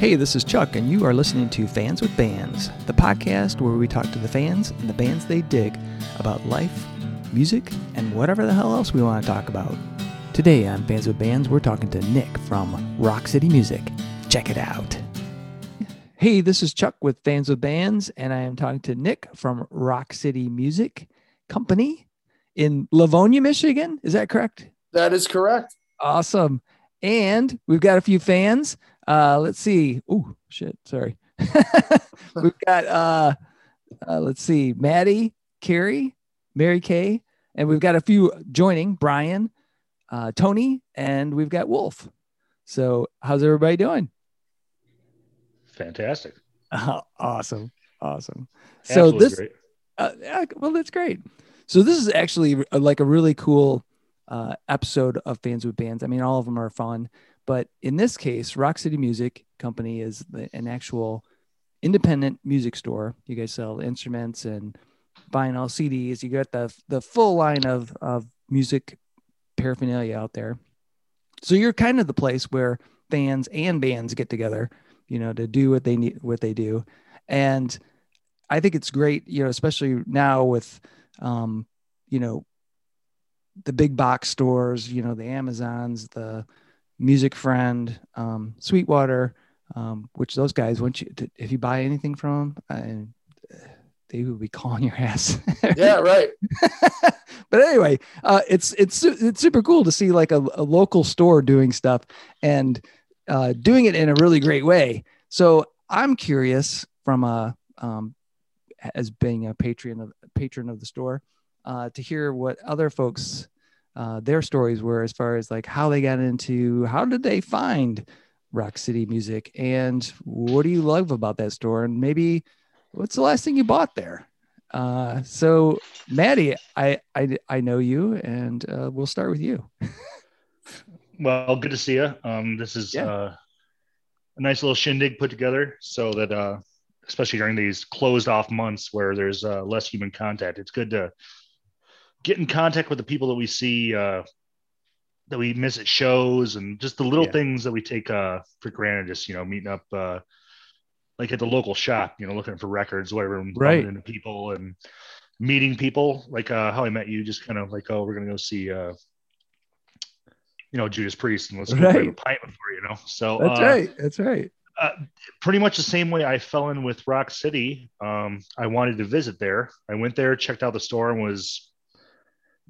Hey, this is Chuck, and you are listening to Fans with Bands, the podcast where we talk to the fans and the bands they dig about life, music, and whatever the hell else we want to talk about. Today on Fans with Bands, we're talking to Nick from Rock City Music. Check it out. Hey, this is Chuck with Fans with Bands, and I am talking to Nick from Rock City Music Company in Livonia, Michigan. Is that correct? That is correct. Awesome. And we've got a few fans. Uh, let's see. Oh, shit. Sorry. we've got, uh, uh, let's see, Maddie, Carrie, Mary Kay, and we've got a few joining Brian, uh, Tony, and we've got Wolf. So, how's everybody doing? Fantastic. Uh, awesome. Awesome. So, this, uh, yeah, well, that's great. So this is actually like a really cool uh, episode of Fans with Bands. I mean, all of them are fun, but in this case, Rock City Music Company is an actual independent music store. You guys sell instruments and vinyl CDs. You got the the full line of of music paraphernalia out there. So you're kind of the place where fans and bands get together, you know, to do what they need, what they do, and I think it's great, you know, especially now with um, you know, the big box stores, you know, the Amazons, the Music Friend, um, Sweetwater, um, which those guys, once you, if you buy anything from them, uh, they will be calling your ass. Yeah, right. but anyway, uh, it's it's it's super cool to see like a, a local store doing stuff and uh, doing it in a really great way. So I'm curious from a um, as being a patron of patron of the store uh, to hear what other folks uh, their stories were as far as like how they got into how did they find rock city music and what do you love about that store and maybe what's the last thing you bought there uh, so maddie i i, I know you and uh, we'll start with you Well, good to see you. Um, this is Yeah. uh, a nice little shindig put together so that, uh, especially during these closed off months where there's uh, less human contact, it's good to get in contact with the people that we see, uh, that we miss at shows, and just the little Yeah. things that we take uh, for granted. Just you know, meeting up uh, like at the local shop, you know, looking for records, whatever, and Right. into people and meeting people, like uh, how I met you, just kind of like, oh, we're gonna go see. Uh, you know Judas Priest and let's go grab a Right. pint before you know. So that's uh, right that's right uh, pretty much the same way I fell in with Rock City. Um, I wanted to visit there. I went there, checked out the store, and was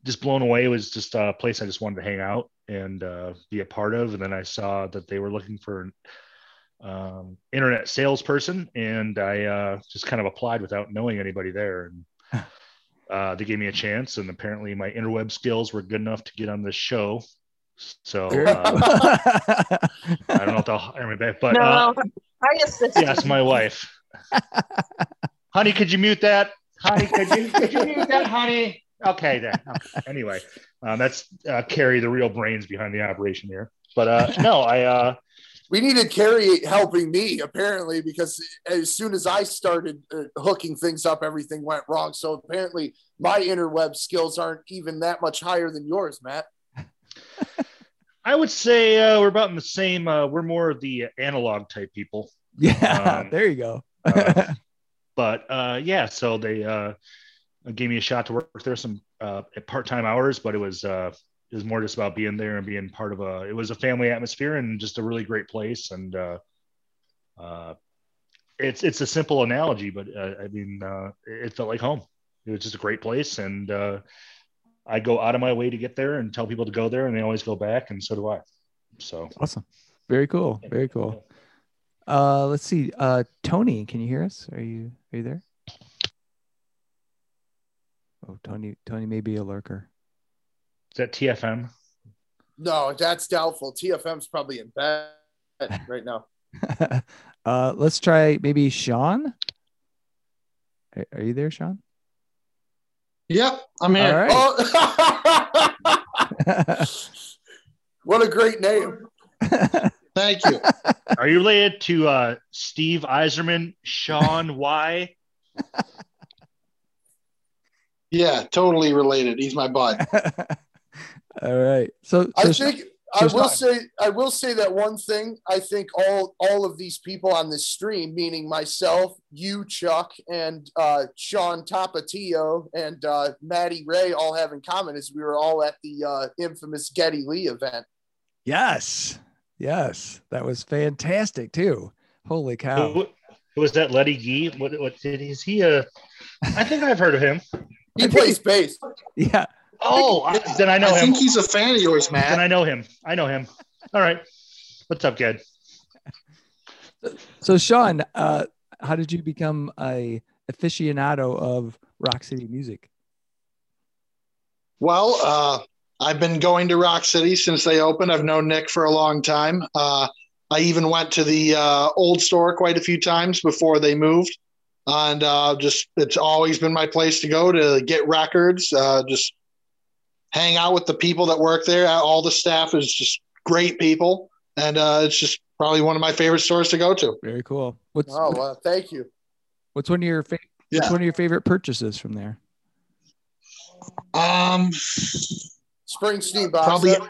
just blown away. It was just a place I just wanted to hang out and uh, be a part of. And then I saw that they were looking for an um, internet salesperson, and I uh, just kind of applied without knowing anybody there. And uh, they gave me a chance, and apparently my interweb skills were good enough to get on this show. So uh, I don't know if they'll hire me back, but uh, No, I assist. Yes, my wife. honey, could you mute that? Honey, could you could you mute that, honey? Okay, then. Okay. Anyway, um, that's uh, Carrie, the real brains behind the operation here. But uh, no, I uh, We needed Carrie helping me apparently because as soon as I started uh, hooking things up, everything went wrong. So apparently my interweb skills aren't even that much higher than yours, Matt. I would say uh, we're about in the same. Uh, we're more of the analog type people. yeah Um, there you go uh, But uh, yeah, so they uh, gave me a shot to work there some uh, part time hours, but it was uh, it was more just about being there and being part of a. It was a family atmosphere and just a really great place. And uh, uh, it's it's a simple analogy, but uh, I mean, uh, it felt like home. It was just a great place, and uh, I go out of my way to get there and tell people to go there, and they always go back, and so do I. So awesome very cool very cool Uh, let's see. Uh, Tony, can you hear us? Are you are you there? Oh, Tony, Tony may be a lurker. Is that TFM? No, that's doubtful. TFM's probably in bed right now. uh, let's try maybe Sean. Are, are you there, Sean? Yep, I'm here. right. Oh, what a great name. Thank you. Are you related to uh, Steve Eiserman, Sean Y? Yeah, totally related. He's my bud. All right. So, so I think I will Sean- say I will say that one thing. I think all all of these people on this stream, meaning myself, you, Chuck, and uh, Sean Tapatio and uh, Maddie Ray, all have in common is we were all at the uh, infamous Geddy Lee event. Yes. Yes. That was fantastic too. Holy cow. Who, who was that? Letty Gee? What? What did is he? A? I think I've heard of him. He plays bass. Yeah. Oh, I, then I know I him. think he's a fan of yours, Then I know him. I know him. All right. What's up, kid? So Sean, uh, how did you become a aficionado of Rock City music? Well, uh, I've been going to Rock City since they opened. I've known Nick for a long time. Uh, I even went to the uh, old store quite a few times before they moved, and uh, just it's always been my place to go to get records. Uh, just hang out with the people that work there. All the staff is just great people, and uh, it's just probably one of my favorite stores to go to. Very cool. What's Oh well, thank you. what's one of your fa- what's one of your favorite purchases from there? Um, Springsteen box. probably, set.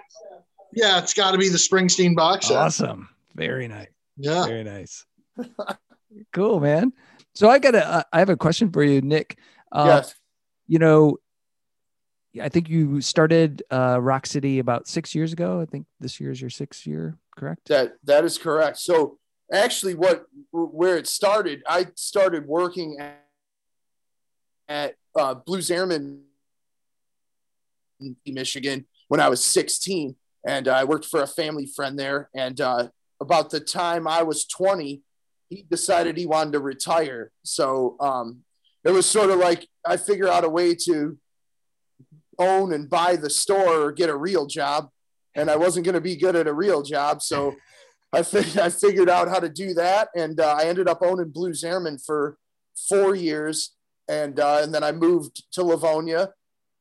yeah, it's got to be the Springsteen box set. Awesome. Very nice. Yeah. Very nice. cool, man. So I got a uh, have a question for you, Nick. Uh, yes. You know, I think you started uh, Rock City about six years ago. I think this year is your sixth year, correct? That that is correct. So actually, what where it started, I started working at, at uh, Blues Airmen, in Michigan, when I was 16, and I worked for a family friend there. And uh, about the time I was 20, he decided he wanted to retire. So um, it was sort of like I figure out a way to own and buy the store or get a real job and I wasn't going to be good at a real job. So I, fig- I figured out how to do that. And uh, I ended up owning Blues Airmen for four years. And, uh, and then I moved to Livonia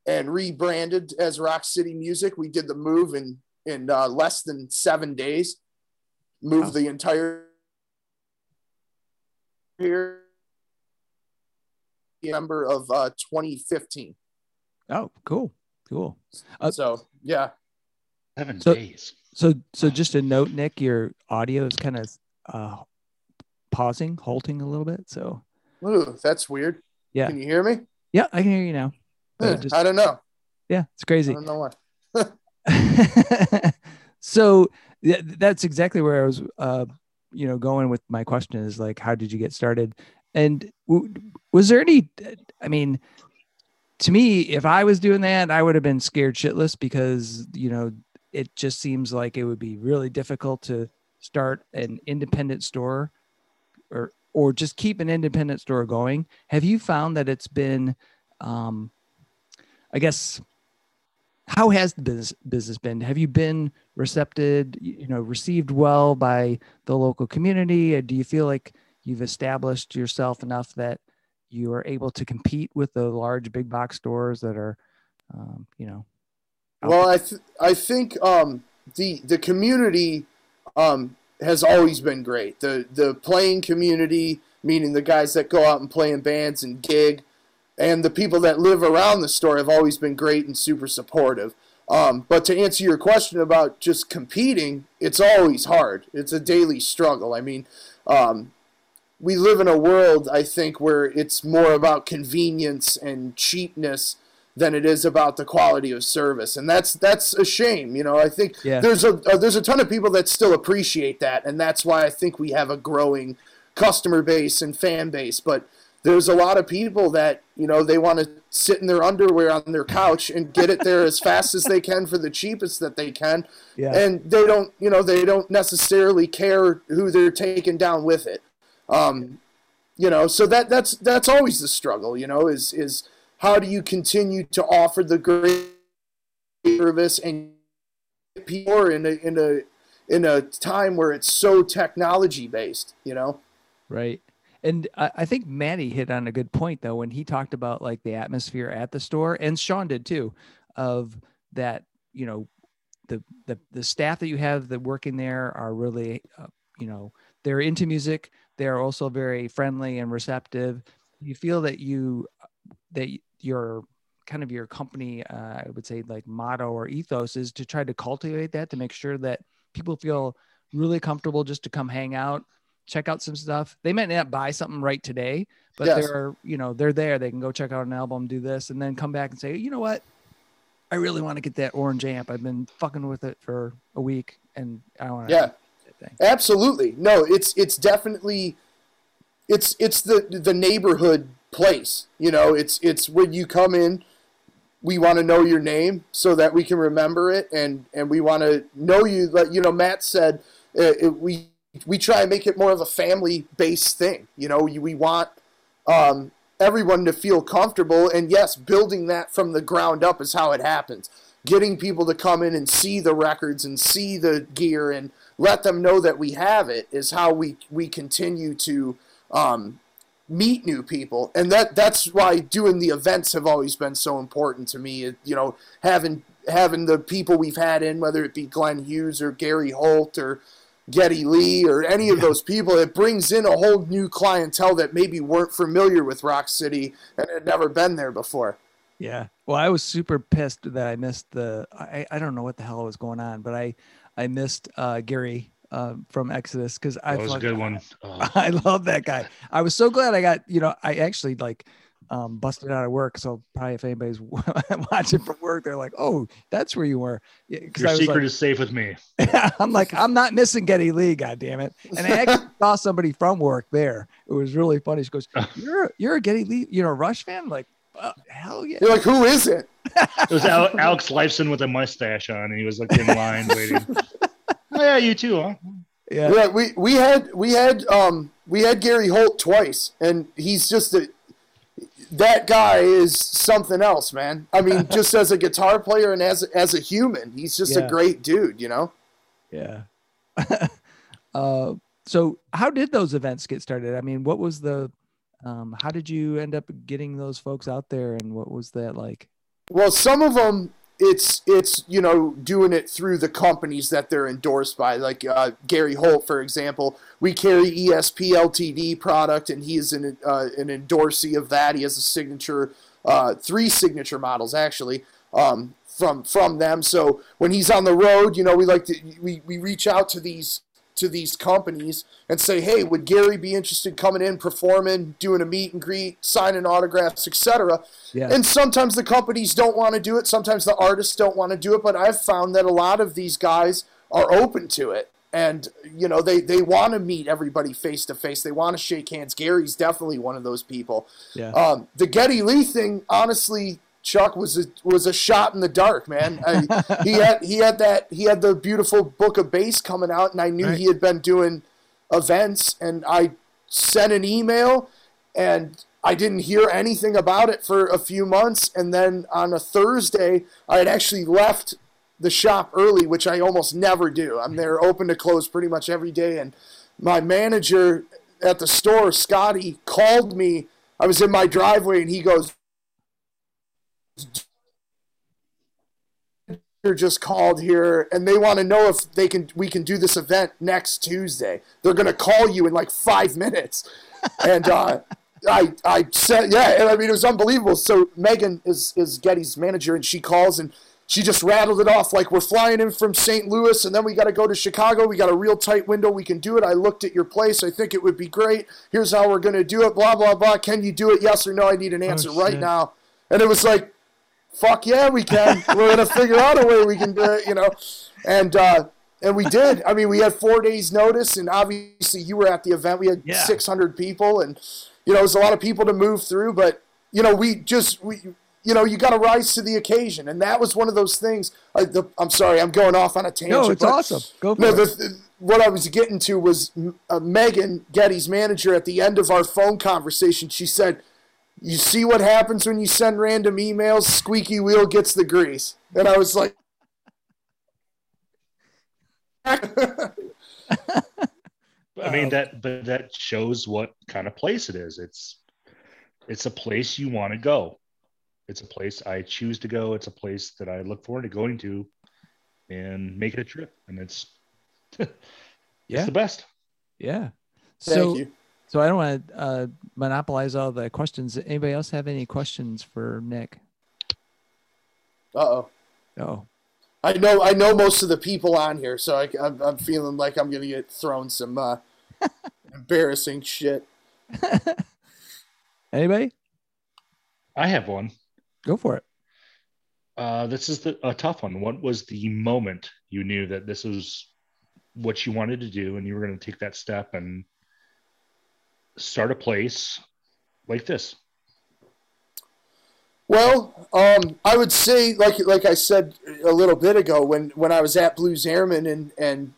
and rebranded as Rock City Music. We did the move in, in uh, less than seven days, moved Wow. the entire here December of uh, 2015. Oh, cool, cool. Uh, so yeah, Seven So- days. So, so just a note, Nick, your audio is kind of uh, pausing, halting a little bit. So, Ooh, that's weird. Yeah. Can you hear me? yeah, I can hear you now. Uh, just- I don't know. yeah, it's crazy. I crazy. don't know why. so th- that's exactly where I was, uh, you know, going with my question is like, how did you get started? And w- was there any, I mean, to me, if I was doing that, I would have been scared shitless because, you know, it just seems like it would be really difficult to start an independent store or, or just keep an independent store going. Have you found that it's been, um, I guess, how has the business business been? Have you been receptive, you know, received well by the local community? Do you feel like you've established yourself enough that you are able to compete with the large big box stores that are, um, you know, Well, I th- I think um, the the community um, has always been great. The the playing community, meaning the guys that go out and play in bands and gig, and the people that live around the store have always been great and super supportive. Um, but to answer your question about just competing, it's always hard. It's a daily struggle. I mean, um, we live in a world, I think, where it's more about convenience and cheapness than it is about the quality of service, and that's that's a shame. You know, I think Yeah. there's a uh, there's a ton of people that still appreciate that, and that's why I think we have a growing customer base and fan base. But there's a lot of people that you know they want to sit in their underwear on their couch and get it there as fast as they can for the cheapest that they can, yeah, and they don't you know they don't necessarily care who they're taking down with it. Um, you know so that that's that's always the struggle you know is is how do you continue to offer the great service and get people in a in a in a time where it's so technology based you know? Right. And I, I think Manny hit on a good point though when he talked about like the atmosphere at the store, and Sean did too, of that you know the the the staff that you have that working there are really uh, you know they're into music. They're also very friendly and receptive. You feel that you that your kind of your company, uh, I would say like motto or ethos is to try to cultivate that to make sure that people feel really comfortable just to come hang out, check out some stuff. They might not buy something right today, but Yes. they're, you know, they're there. They can go check out an album, do this, and then come back and say, you know what? I really want to get that orange amp. I've been fucking with it for a week and I want to Yeah. thing. Absolutely. No, it's it's definitely it's it's the the neighborhood place. You know, it's it's when you come in, we want to know your name so that we can remember it and and we want to know you like you know Matt said uh, it, we we try and make it more of a family based thing. You know, we want um, everyone to feel comfortable and yes, building that from the ground up is how it happens. Getting people to come in and see the records and see the gear and let them know that we have it is how we we continue to um, meet new people, and that that's why doing the events have always been so important to me. You know, having having the people we've had in, whether it be Glenn Hughes or Gary Holt or Geddy Lee or any of those people, it brings in a whole new clientele that maybe weren't familiar with Rock City and had never been there before. Yeah. Well, I was super pissed that I missed the. I, I don't know what the hell was going on, but I I missed uh, Gary uh, from Exodus because I That was a good one. Oh, I love that guy. I was so glad I got you know I actually like um, busted out of work. So probably if anybody's watching from work, they're like, "Oh, that's where you were." Yeah, because your I was secret like, is safe with me. I'm like, I'm not missing Geddy Lee, God damn it. And I actually saw somebody from work there. It was really funny. She goes, You're you're a Geddy Lee, you're a Rush fan? I'm like, "Uh, hell yeah. You're like, who is it? It was Al- Alex Lifeson with a mustache on, and he was like in line waiting. Oh yeah, you too, huh? Yeah. Yeah, we we had we had um we had Gary Holt twice, and he's just a that guy is something else, man. I mean, just as a guitar player and as as a human, he's just Yeah. a great dude, you know. Yeah. uh, so how did those events get started? I mean, what was the um, how did you end up getting those folks out there and what was that like? Well, some of them it's it's you know doing it through the companies that they're endorsed by, like uh, Gary Holt, for example. We carry ESP Ltd product, and he is an uh, an endorsee of that. He has a signature, uh, three signature models actually. Um, from from them. So when he's on the road, you know, we like to we, we reach out to these to these companies and say, hey, would Gary be interested coming in, performing, doing a meet and greet, signing autographs, etc. Yeah. And sometimes the companies don't want to do it. Sometimes the artists don't want to do it. But I've found that a lot of these guys are open to it. And, you know, they, they want to meet everybody face to face. They want to shake hands. Gary's definitely one of those people. Yeah. Um, the Geddy Lee thing, honestly, Chuck was a, was a shot in the dark, man. I, he had he had that he had the beautiful book of bass coming out, and I knew Right. he had been doing events, and I sent an email, and I didn't hear anything about it for a few months, and then on a Thursday, I had actually left the shop early, which I almost never do. I'm there open to close pretty much every day, and my manager at the store, Scotty, called me. I was in my driveway, and he goes, "You're just called here, and they want to know if they can we can do this event next Tuesday. They're gonna call you in like five minutes." And uh, I I said, "Yeah," and I mean it was unbelievable. So Megan is is Geddy's manager, and she calls and. She just rattled it off like we're flying in from St. Louis and then we got to go to Chicago. We got a real tight window. We can do it. I looked at your place. I think it would be great. Here's how we're going to do it. Blah, blah, blah. Can you do it? Yes or no? I need an answer right now. And it was like, fuck yeah, we can. We're gonna figure out a way we can do it, you know. And uh, and we did. I mean, we had four days notice, and obviously you were at the event. We had Yeah. 600 people, and you know, it was a lot of people to move through. But you know, we just we. You know, you got to rise to the occasion, and that was one of those things. I, the, I'm sorry, I'm going off on a tangent. No, it's awesome. Go for no, it. the, the, what I was getting to was uh, Megan Geddy's manager at the end of our phone conversation. She said, "You see what happens when you send random emails? Squeaky wheel gets the grease." And I was like, I mean that, but that shows what kind of place it is. It's it's a place you want to go. It's a place I choose to go. It's a place that I look forward to going to, and make it a trip. And it's Yeah. it's the best. yeah. "Thank So you." So I don't want to uh, monopolize all the questions. Anybody else have any questions for Nick? Uh oh. Oh, I know I know most of the people on here, so I, am I'm feeling like I'm gonna get thrown some uh, embarrassing shit. anybody? I have one. Go for it. Uh, this is the, a tough one. What was the moment you knew that this was what you wanted to do and you were going to take that step and start a place like this? Well, um, I would say, like like I said a little bit ago, when when I was at Blues Airmen and and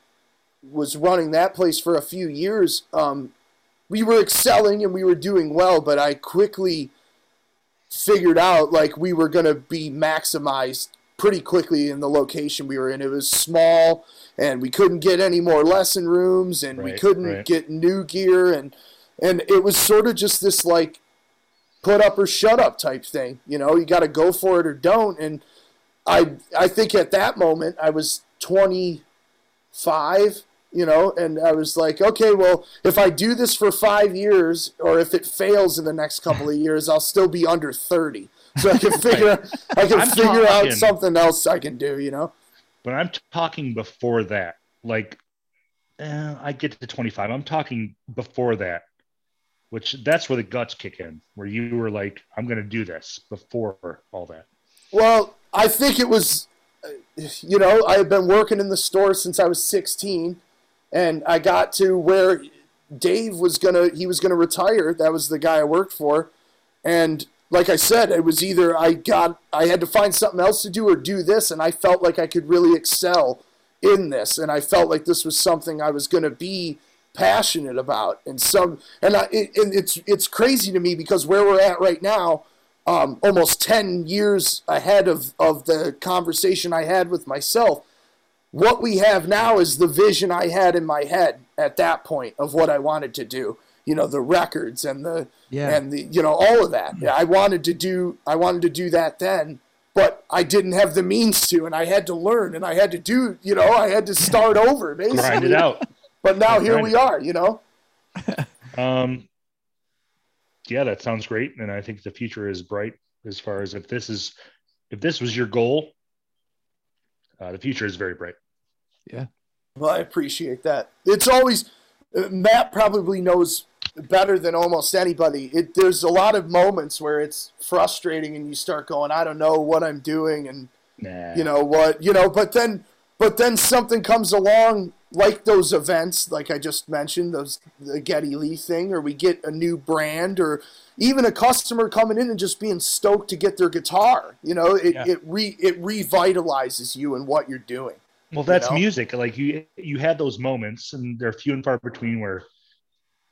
was running that place for a few years, um, we were excelling and we were doing well, but I quickly figured out like we were going to be maximized pretty quickly in the location we were in. It was small, and we couldn't get any more lesson rooms, and Right, we couldn't right. get new gear, and and it was sort of just this like put up or shut up type thing. You know, you got to go for it or don't. And I I think at that moment I was 25, you know, and I was like, okay, well, if I do this for five years, or if it fails in the next couple of years, I'll still be under 30. So I can figure I can I'm figure out something else I can do. You know. But I'm talking before that. Like, eh, I get to 25. I'm talking before that, which that's where the guts kick in, where you were like, I'm going to do this before all that. Well, I think it was, you know, I had been working in the store since I was 16, and I got to where Dave was gonna he was gonna retire. That was the guy I worked for, and like I said, it was either I got I had to find something else to do or do this, and I felt like I could really excel in this, and I felt like this was something I was gonna be passionate about, and some and I it, and it's it's crazy to me because where we're at right now um, almost 10 years ahead of, of the conversation I had with myself. What we have now is the vision I had in my head at that point of what I wanted to do. You know, the records and the Yeah. and the you know all of that. I wanted to do I wanted to do that then, but I didn't have the means to, and I had to learn, and I had to do you know I had to start over basically. Grind it out. But now here Grind we are. You know. Um, yeah, that sounds great, and I think the future is bright as far as if this is if this was your goal, uh, the future is very bright. Yeah. Well, I appreciate that. It's always uh, Matt probably knows better than almost anybody. It, there's a lot of moments where it's frustrating, and you start going, "I don't know what I'm doing," and Nah, you know what, you know. But then, but then something comes along, like those events, like I just mentioned, those the Geddy Lee thing, or we get a new brand, or even a customer coming in and just being stoked to get their guitar. You know, it Yeah. it re it revitalizes you and what you're doing. Well, that's know? music. Like you, you had those moments, and they're few and far between where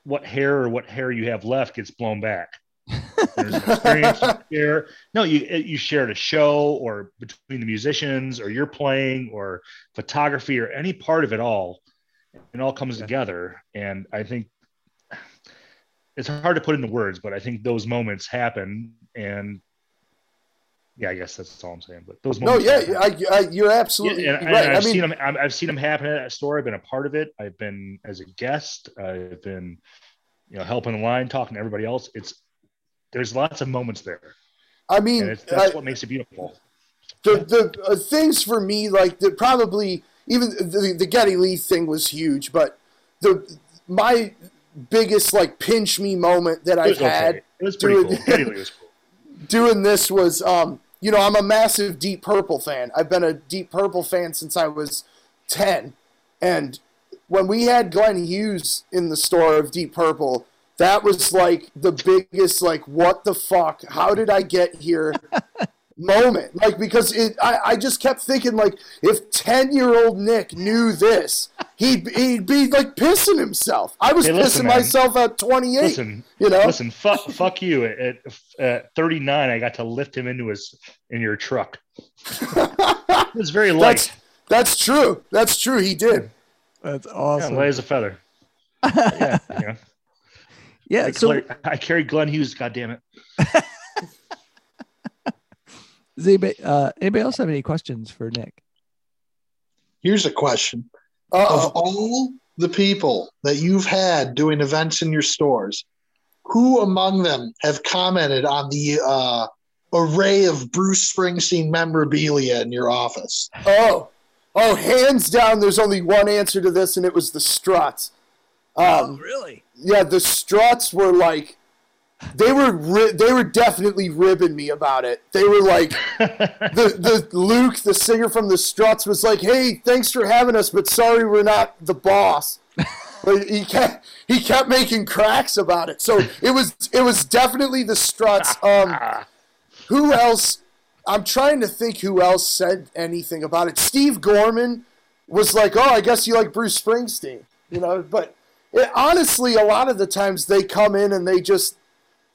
what hair or what hair you have left gets blown back. There's an experience you share. No, you you shared a show, or between the musicians, or you're playing, or photography, or any part of it all. It all comes together, and I think it's hard to put into words, but I think those moments happen, and yeah, I guess that's all I'm saying. But those No, moments. yeah. I, I, you're absolutely Yeah, and, and right. I've I mean, seen them. I've, I've seen them happen at that store. I've been a part of it. I've been as a guest. I've been, you know, helping the line, talking to everybody else. It's there's lots of moments there, I mean, that's I- what makes it beautiful. the the uh, things for me like the probably even the, the Geddy Lee thing was huge, but the my biggest like pinch me moment that I've okay. had It was pretty doing- Geddy Lee was cool. doing this was um you know I'm a massive Deep Purple fan. I've been a Deep Purple fan since I was ten, and when we had Glenn Hughes in the store of Deep Purple. That was like the biggest, like, what the fuck? How did I get here? moment like because it I, I just kept thinking like if 10 year old nick knew this he'd he'd be like pissing himself i was Hey, listen, pissing man. myself at 28 Listen, you know listen. Fuck, fuck you. At, at, at 39, I got to lift him into his in your truck. It was very light. that's that's true that's true he did That's Yeah, awesome. light as a feather. Yeah, yeah. Yeah. I, so, clear- I carried Glenn Hughes. God damn it. does anybody, uh, anybody else have any questions for Nick? Here's a question. Of uh all the people that you've had doing events in your stores, who among them have commented on the uh, array of Bruce Springsteen memorabilia in your office? Oh, oh, hands down. There's only one answer to this, and it was the Struts. Um, really? Yeah, the Struts were like, they were ri- they were definitely ribbing me about it. They were like, the the Luke, the singer from the Struts, was like, "Hey, thanks for having us, but sorry, we're not the boss." but he kept he kept making cracks about it. So it was it was definitely the Struts. Um, who else? I'm trying to think who else said anything about it. Steve Gorman was like, "Oh, I guess you like Bruce Springsteen," you know. But it, honestly, a lot of the times they come in and they just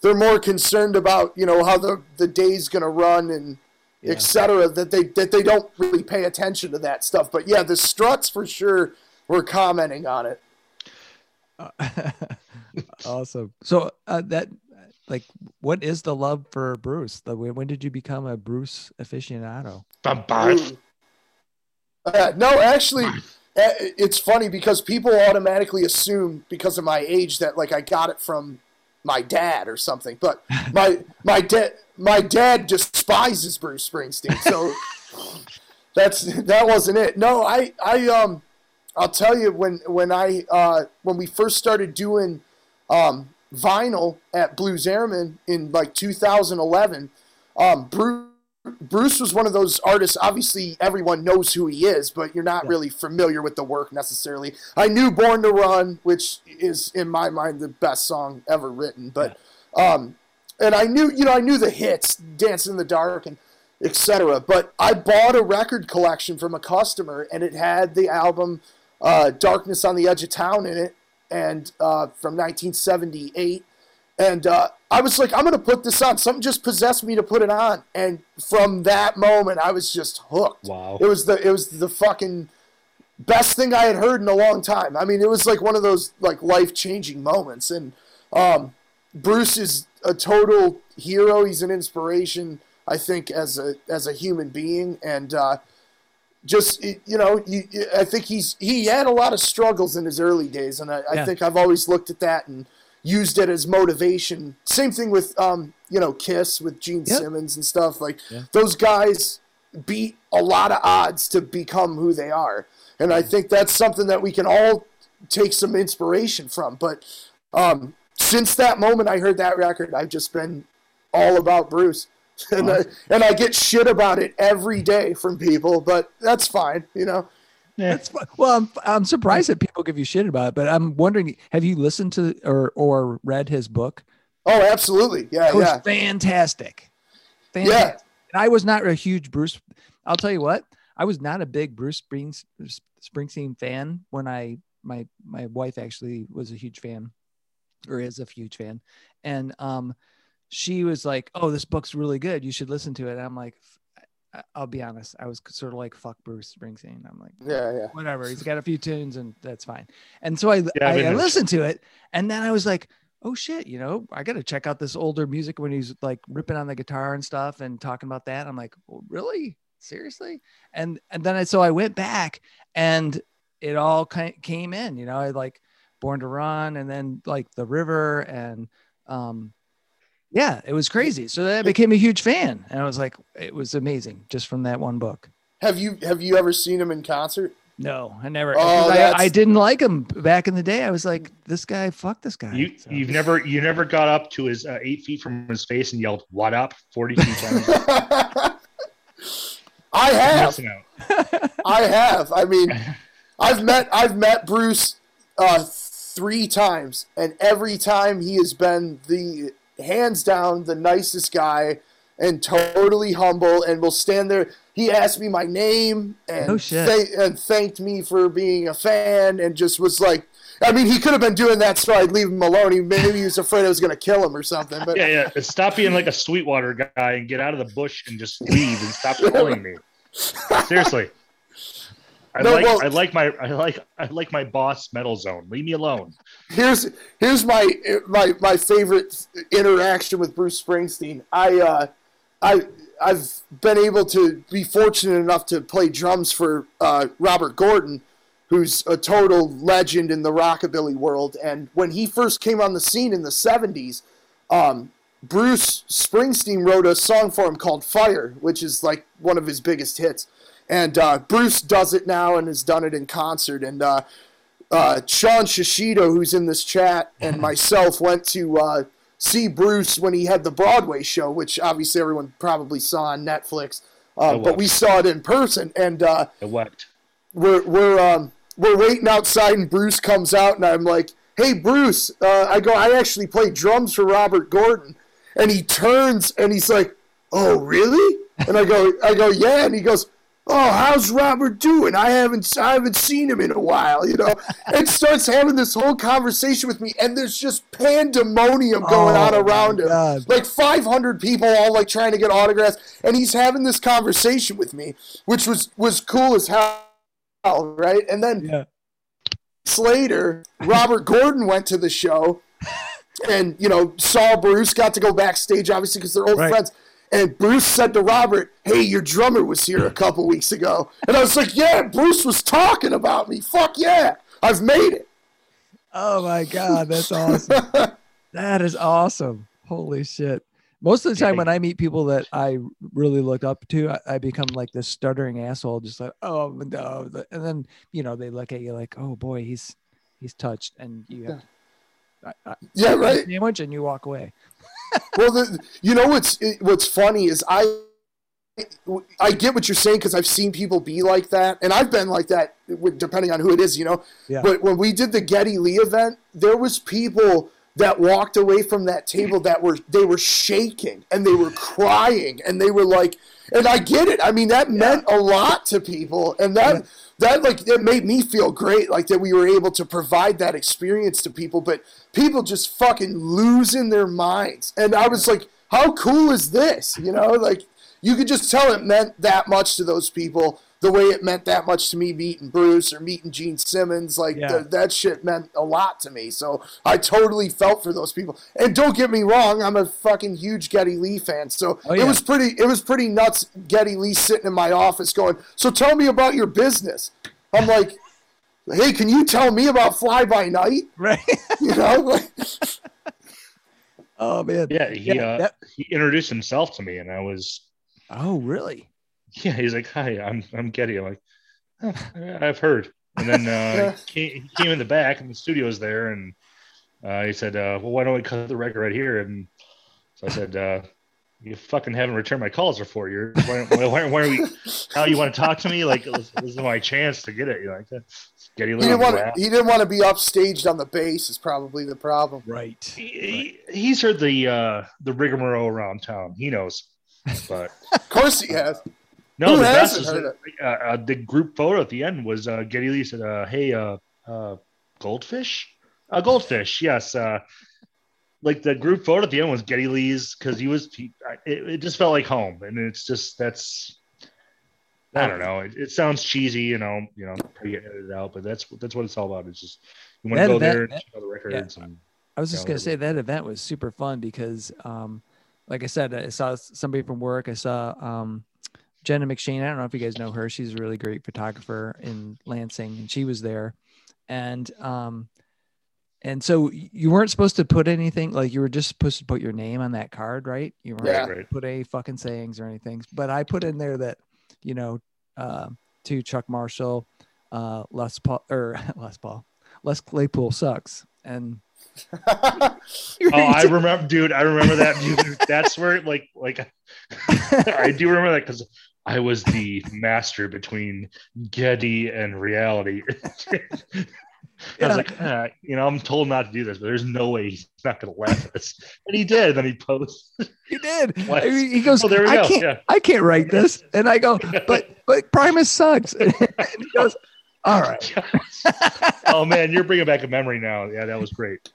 they're more concerned about you know how the the day's gonna run and Yeah. etc. That they that they don't really pay attention to that stuff. But yeah, the Struts for sure were commenting on it. awesome. So uh, that like what is the love for Bruce? The, when when did you become a Bruce aficionado? Bum, bum. Uh, no, actually, uh, it's funny because people automatically assume because of my age that like I got it from my dad or something. But my my dad my dad despises Bruce Springsteen, so that's that wasn't it. No, I I um I'll tell you when when I uh, when we first started doing um, vinyl at Blues Airmen in like 2011, um, Bruce. Bruce was one of those artists. Obviously, everyone knows who he is, but you're not Yeah. really familiar with the work necessarily. I knew "Born to Run," which is in my mind the best song ever written, but um, and I knew you know I knew the hits, "Dance in the Dark" and etc. But I bought a record collection from a customer, and it had the album uh, "Darkness on the Edge of Town" in it, and uh, from 1978. And uh, I was like, I'm going to put this on. Something just possessed me to put it on. And from that moment, I was just hooked. Wow. It was the it was the fucking best thing I had heard in a long time. I mean, it was like one of those like life changing moments. And um, Bruce is a total hero. He's an inspiration, I think, as a as a human being. And uh, just you know, you, I think he's he had a lot of struggles in his early days, and I, I think I've always looked at that and used it as motivation. Same thing with um, you know, Kiss with Gene Yep. Simmons and stuff. Like Yeah. those guys beat a lot of odds to become who they are, and I think that's something that we can all take some inspiration from. But um, since that moment I heard that record, I've just been all about Bruce. And I, and I get shit about it every day from people, but that's fine, you know. Yeah. That's fu- well, I'm I'm surprised that people give you shit about it, but I'm wondering, have you listened to or or read his book? Oh, absolutely, yeah, It was yeah, fantastic. Fantastic. And I was not a huge Bruce. I'll tell you what, I was not a big Bruce Springs, Springsteen fan when I my my wife actually was a huge fan, or is a huge fan, and um, she was like, "Oh, this book's really good. You should listen to it." And I'm like, I- I'll be honest, I was sort of like, "Fuck Bruce Springsteen." I'm like, yeah, yeah. whatever. He's got a few tunes and that's fine. And so I, I've I, been I listened to it and then I was like, oh shit, you know, I got to check out this older music when he's like ripping on the guitar and stuff and talking about that. I'm like, oh, really? Seriously? And, and then I, so I went back and it all ki- came in, you know, I like Born to Run and then like The River and, um, yeah, it was crazy. So then I became a huge fan and I was like, it was amazing just from that one book. Have you have you ever seen him in concert? No, I never. Oh, 'cause I, I didn't like him back in the day. I was like, this guy, fuck this guy. You So- you've never you never got up to his uh, eight feet from his face and yelled "What up?" forty feet down. I have. I have. I mean, I've met I've met Bruce uh, three times, and every time he has been the hands down the nicest guy and totally humble, and will stand there. He asked me my name and No shit. thank- and thanked me for being a fan, and just was like. I mean, he could have been doing that so I'd leave him alone. He maybe he was afraid I was going to kill him or something. But Yeah, yeah. Stop being like a Sweetwater guy and get out of the bush and just leave and stop killing me. Seriously. I No, like well- I like my I like I like my boss metal zone. Leave me alone. here's here's my my my favorite interaction with Bruce Springsteen. I uh, I I've been able to be fortunate enough to play drums for uh, Robert Gordon, who's a total legend in the rockabilly world. And when he first came on the scene in the '70s, um, Bruce Springsteen wrote a song for him called Fire, which is like one of his biggest hits. And uh, Bruce does it now and has done it in concert. And uh, uh, Sean Shishido, who's in this chat, and myself went to uh, see Bruce when he had the Broadway show, which obviously everyone probably saw on Netflix. Uh, but we saw it in person, and uh, It wept. we're we're um, we're waiting outside, and Bruce comes out, and I'm like, "Hey, Bruce!" Uh, I go, "I actually play drums for Robert Gordon," and he turns and he's like, "Oh, really?" And I go, "I go, yeah," and he goes. Oh, how's Robert doing? I haven't I haven't seen him in a while, you know. and starts having this whole conversation with me, and there's just pandemonium going on Oh, around my him God. like 500 people all like trying to get autographs and he's having this conversation with me which was was cool as hell right and then Yeah. later robert gordon went to the show and you know saw bruce got to go backstage obviously because they're old Right. friends and bruce said to robert hey your drummer was here a couple weeks ago and i was like yeah bruce was talking about me fuck yeah i've made it Oh my god, that's awesome. that is awesome. Holy shit. Most of the time when I meet people that I really look up to, I, I become like this stuttering asshole, just like, oh no. Uh, and then, you know, they look at you like, oh boy, he's he's touched. And you have I, I, yeah right sandwich and you walk away. Well, the, you know what's what's funny is I I get what you're saying because I've seen people be like that, and I've been like that with, depending on who it is, you know. Yeah. But when we did the Geddy Lee event, there was people that walked away from that table that were they were shaking and they were crying and they were like, and I get it. I mean, that meant a lot to people, and that that like it made me feel great, like that we were able to provide that experience to people. But people just fucking losing their minds, and I was like, how cool is this? You know, like you could just tell it meant that much to those people the way it meant that much to me meeting Bruce or meeting Gene Simmons. Like Yeah. th- that shit meant a lot to me. So I totally felt for those people. And don't get me wrong, I'm a fucking huge Geddy Lee fan. So Oh, yeah. it was pretty it was pretty nuts Geddy Lee sitting in my office going, So tell me about your business. I'm like, Hey, can you tell me about Fly By Night? Right. You know? Like, oh man. Yeah, he Yeah, uh, that- he introduced himself to me, and I was Oh really? yeah. He's like, "Hi, I'm I'm Geddy." I'm like, oh, I've heard." And then uh, he, came, he came in the back, and the studio's there, and uh, he said, uh, "Well, why don't we cut the record right here?" And so I said, uh, "You fucking haven't returned my calls for four years. Why, why, why, why are we? How you want to talk to me? Like this, this is my chance to get it. You know, like that." Geddy he didn't want to he didn't want to be upstaged on the bass is probably the problem. Right. He, he- he's heard the uh, the rigmarole around town. He knows, but. Of course he has. No, Who the best hasn't is heard that, uh, uh, the group photo at the end was uh, Geddy Lee said, uh, "Hey, uh, uh, goldfish, a goldfish, yes." Uh, like the group photo at the end was Geddy Lee's because he was. He, it, it just felt like home, and it's just that's. I don't know. It, it sounds cheesy, you know. You know, probably get edited out, but that's that's what it's all about. It's just you want to go event- there and that- check out the records. And, I was just Yeah, gonna say that event was super fun because, um, like I said, I saw somebody from work. I saw um, Jenna McShane. I don't know if you guys know her. She's a really great photographer in Lansing, and she was there. And um, and so you weren't supposed to put anything like you were just supposed to put your name on that card, right? You weren't Yeah. supposed to put any fucking sayings or anything. But I put in there that you know uh, to Chuck Marshall, uh, Les Paul or Les Paul, Les Claypool sucks, and oh, I remember, dude. I remember that. Dude. That's where, like, like I do remember that because I was the master between Geddy and reality. I was like, ah, you know, I'm told not to do this, but there's no way he's not going to laugh at this. And he did. Then he posted. He did. I mean, he goes, Oh, there we I go. can't, Yeah. I can't write this. And I go, but, but Primus sucks. and he goes, all right. oh man, you're bringing back a memory now. Yeah, that was great.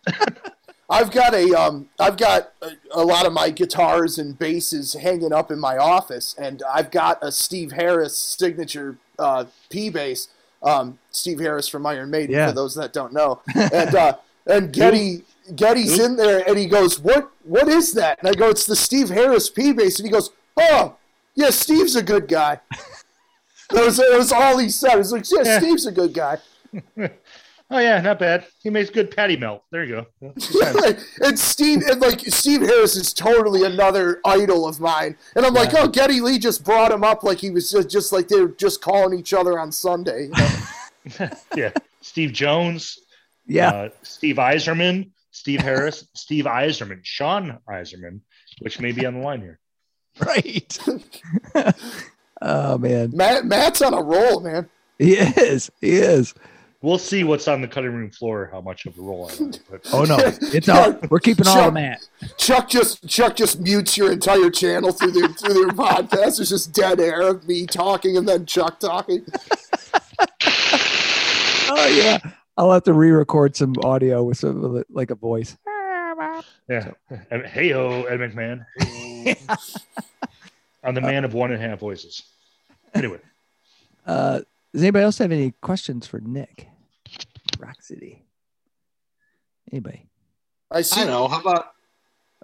I've got a um, I've got a, a lot of my guitars and basses hanging up in my office, and I've got a Steve Harris signature uh, P bass. Um, Steve Harris from Iron Maiden, Yeah. for those that don't know, and uh, and Geddy Geddy's in there, and he goes, "What what is that?" And I go, "It's the Steve Harris P bass," and he goes, "Oh, yeah, Steve's a good guy." that was that was all he said. He was like, "Yeah, Yeah. Steve's a good guy." Oh yeah, not bad. He makes good patty melt. There you go. and Steve and like Steve Harris is totally another idol of mine. And I'm like, oh, Geddy Lee just brought him up like he was just, just like they were just calling each other on Sunday. you know? yeah, Steve Jones. Yeah. uh, Steve Eiserman, Steve Harris, Steve Eiserman, Sean Eiserman, which may be on the line here. Right. oh man. Matt Matt's on a roll, man. He is. He is. We'll see what's on the cutting room floor, how much of a role I want. But Oh no. It's Yeah. all we're keeping all Chuck- of Matt. Chuck just Chuck just mutes your entire channel through their through their podcast. It's just dead air of me talking and then Chuck talking. Oh yeah. I'll have to re-record some audio with some like a voice. yeah, and hey ho, Ed McMahon. I'm the man of one and a half voices. Anyway, Uh, does anybody else have any questions for Nick? Rock City. Anybody? I see. I know. How about?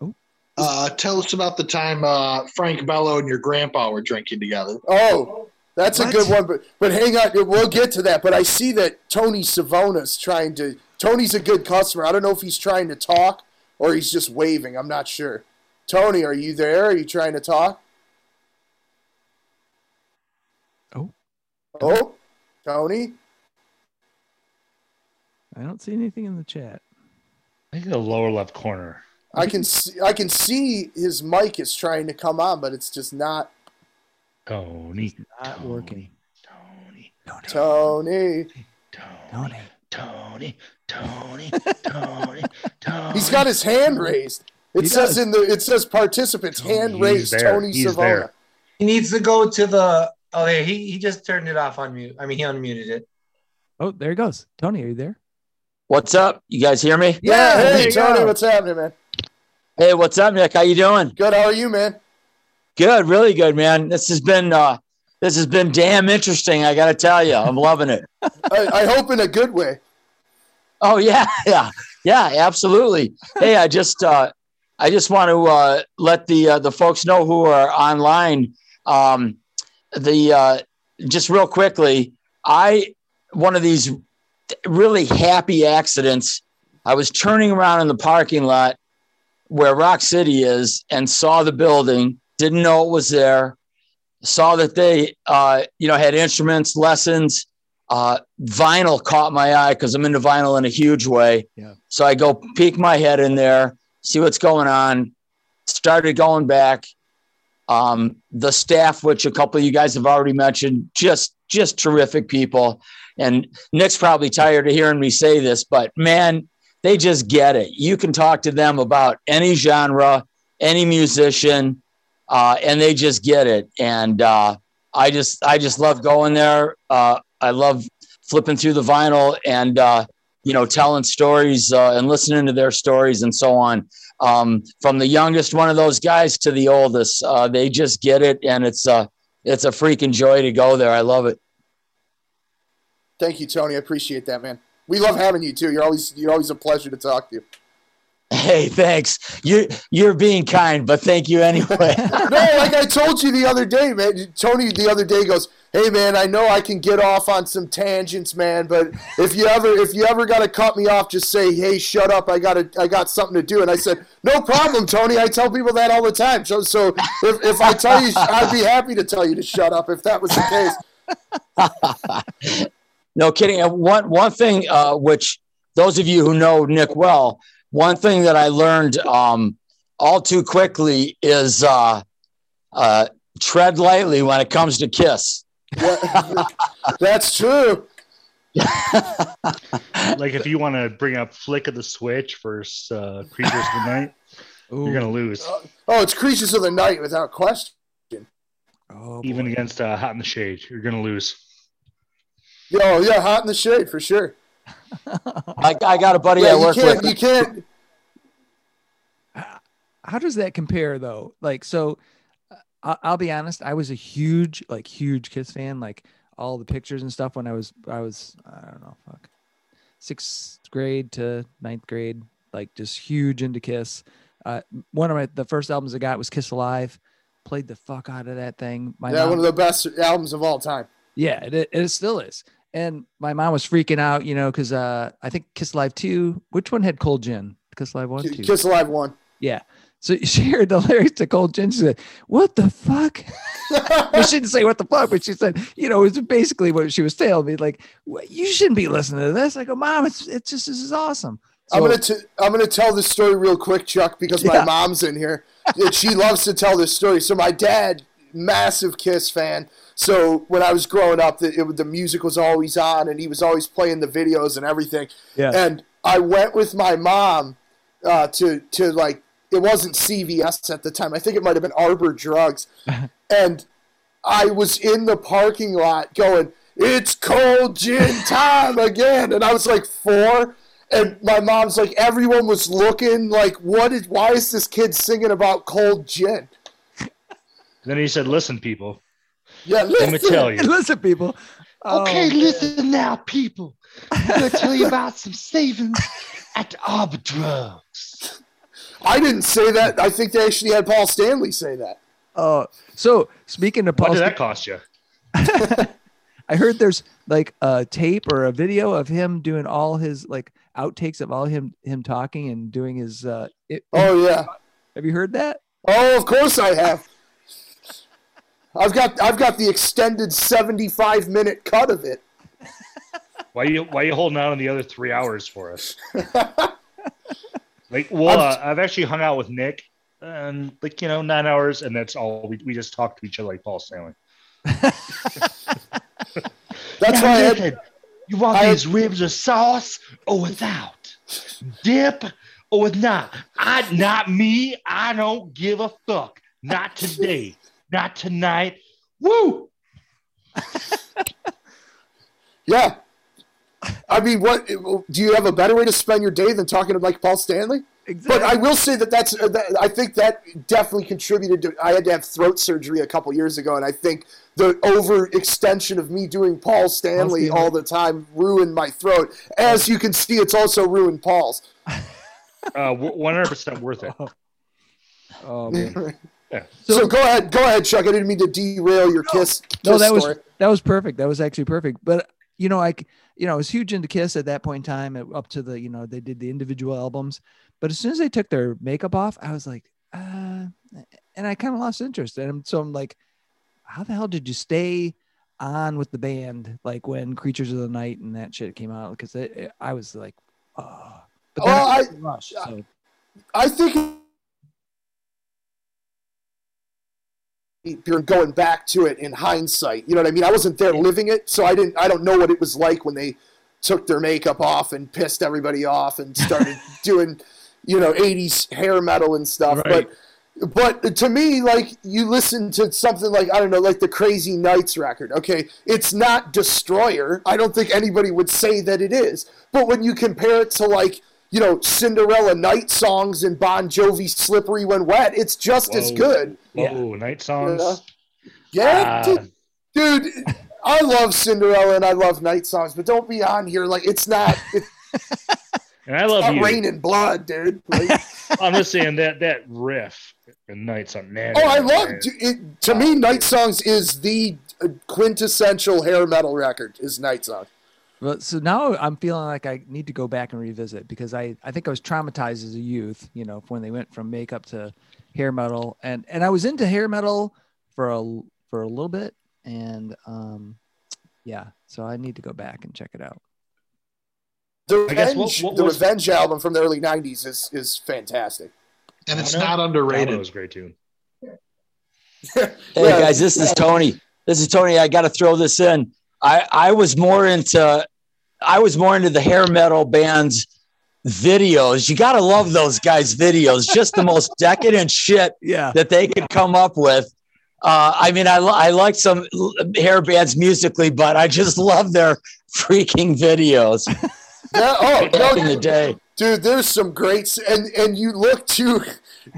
Oh. Uh, tell us about the time uh, Frank Bello and your grandpa were drinking together. Oh, that's a good one. But but hang on, we'll get to that. But I see that Tony Savona's trying to. Tony's a good customer. I don't know if he's trying to talk or he's just waving. I'm not sure. Tony, are you there? Are you trying to talk? Oh. Oh, Tony. I don't see anything in the chat. I think the lower left corner. I can see, I can see his mic is trying to come on, but it's just not. Tony, Not Tony, working. Tony, Tony. Tony, Tony, Tony, Tony, Tony. He's got his hand raised. It He says does. in the it says participants Tony, hand raised. there. Tony He's Savona. there. He needs to go to the. Oh, there. He he just turned it off on mute. I mean, he unmuted it. Oh, there he goes. Tony, are you there? What's up? You guys hear me? Yeah, there hey Tony, go. what's happening, man? Hey, what's up, Nick? How you doing? Good. How are you, man? Good, really good, man. This has been uh this has been damn interesting, I gotta tell you. I'm loving it. I, I hope in a good way. Oh yeah, yeah, yeah, absolutely. Hey, I just uh I just want to uh let the uh, the folks know who are online. Um the uh just real quickly, I one of these really happy accidents. I was turning around in the parking lot where Rock City is and saw the building, didn't know it was there, saw that they, uh, you know, had instruments, lessons. Uh, vinyl caught my eye because I'm into vinyl in a huge way. Yeah. So I go peek my head in there, see what's going on. Started going back. Um, the staff, which a couple of you guys have already mentioned, just just terrific people. And Nick's probably tired of hearing me say this, but man, they just get it. You can talk to them about any genre, any musician, uh, and they just get it. And uh, I just, I just love going there. Uh, I love flipping through the vinyl and uh, you know telling stories uh, and listening to their stories and so on. Um, from the youngest one of those guys to the oldest, uh, they just get it, and it's a, it's a freaking joy to go there. I love it. Thank you, Tony. I appreciate that, man. We love having you too. You're always you're always a pleasure to talk to. Hey, thanks. You're you're being kind, but thank you anyway. No, like I told you the other day, man. Tony the other day goes, "Hey, man, I know I can get off on some tangents, man, but if you ever if you ever got to cut me off, just say, "Hey, shut up. I got I got something to do." And I said, "No problem, Tony. I tell people that all the time. So so if, if I tell you, I'd be happy to tell you to shut up if that was the case." no kidding. One one thing, uh, which those of you who know Nick well, one thing that I learned um, all too quickly is uh, uh, tread lightly when it comes to Kiss. That's true. like if you want to bring up Flick of the Switch versus uh, Creatures of the Night, Ooh. you're gonna lose. Oh, it's creatures of the night without question. Oh, Even boy. against uh, Hot in the Shade, you're gonna lose. Yo, yeah, hot in the shade for sure. I, I got a buddy Yeah, I you work can't with. you can't How does that compare though? Like, so uh, I- I'll be honest. I was a huge, like, huge Kiss fan. Like all the pictures and stuff when I was, I was, I don't know, fuck, sixth grade to ninth grade. Like, just huge into Kiss. Uh, one of my the first albums I got was Kiss Alive. Played the fuck out of that thing. My yeah, mom- one of the best albums of all time. Yeah, it, it still is. And my mom was freaking out, you know, because uh, I think Kiss Live two. Which one had Cold Gin? Kiss Live one, two. Kiss Alive one. Yeah. So she heard the lyrics to Cold Gin. She said, "What the fuck?" she didn't say what the fuck, but she said, you know, it was basically what she was telling me. Like, "What- you shouldn't be listening to this. I go, Mom, it's it's just this is awesome. I'm gonna t- I'm gonna tell this story real quick, Chuck, because my Yeah. mom's in here. And she loves to tell this story. So my dad, massive Kiss fan. So when I was growing up, the, it, the music was always on, and he was always playing the videos and everything. Yeah. And I went with my mom uh, to to like it wasn't CVS at the time. I think it might have been Arbor Drugs, and I was in the parking lot going, "It's cold gin time again," and I was like four. And my mom's like, everyone was looking like, what is? Why is this kid singing about cold gin? Then he said, "Listen, people, Yeah, let me tell you." Listen, people. Okay, Oh, listen now, people. I'm gonna tell you about some savings at Arbor Drugs. I didn't say that. I think they actually had Paul Stanley say that. Oh, so speaking of What Paul, did that cost you? I heard there's like a tape or a video of him doing all his like outtakes of all him him talking and doing his. uh it, Oh yeah. Have you heard that? Oh, of course I have. I've got I've got the extended 75 minute cut of it. Why you why you holding out on the other three hours for us? like, well, uh, I've actually hung out with Nick, and like you know, nine hours, and that's all. We, we just talked to each other like Paul Stanley. That's why I had, you want I- these ribs with sauce or without? Dip or with not? I not me. I don't give a fuck. Not today. Not tonight. Woo! yeah. I mean, what do you have a better way to spend your day than talking to like Paul Stanley? Exactly. But I will say that that's uh, that, I think that definitely contributed to. I had to have throat surgery a couple years ago, and I think the overextension of me doing Paul Stanley Stanley. all the time ruined my throat. As you can see, it's also ruined Paul's. Uh, one hundred percent worth it. oh man. So, go ahead, go ahead, Chuck. I didn't mean to derail your kiss. No, kiss that was that was perfect. That was actually perfect. But you know, I c- you know, I was huge into Kiss at that point in time, up to the you know they did the individual albums. But as soon as they took their makeup off, I was like, uh, and I kind of lost interest. And so I'm like, how the hell did you stay on with the band like when Creatures of the Night and that shit came out? Because it, it- I was like, oh. But then Well, I, I- Rush, so. I think you're going back to it in hindsight. You know what I mean? I wasn't there living it, so I didn't. I don't know what it was like when they took their makeup off and pissed everybody off and started doing, you know, '80s hair metal and stuff. Right. But but to me, like you listen to something like I don't know, like the Crazy Nights record. Okay, it's not Destroyer. I don't think anybody would say that it is. But when you compare it to like you know Cinderella Night songs and Bon Jovi Slippery When Wet, it's just as Whoa. good. Whoa, night songs. Yeah, Ah. dude, dude, I love Cinderella and I love night songs, but don't be on here like it's not. It's and I love not you. raining blood, dude. Like, I'm just saying that that riff and night song. Man, oh, I love man. it. To me, Night Songs is the uh, quintessential hair metal record. Is Night Songs. Well, so now I'm feeling like I need to go back and revisit because I, I think I was traumatized as a youth, you know, when they went from makeup to hair metal and, and I was into hair metal for a, for a little bit. And, um, yeah, so I need to go back and check it out. The I guess Revenge, what- what the was- Revenge album from the early '90s is is fantastic. and it's not That underrated. was a great tune. Hey Yeah. guys, this is Tony. This is Tony. I got to throw this in. I I was more into I was more into the hair metal bands videos. You got to love those guys' videos. Just the most decadent shit Yeah. that they could come up with. Uh, I mean, I, I like some hair bands musically, but I just love their freaking videos Yeah, oh back in the day. dude, there's some great and and you look to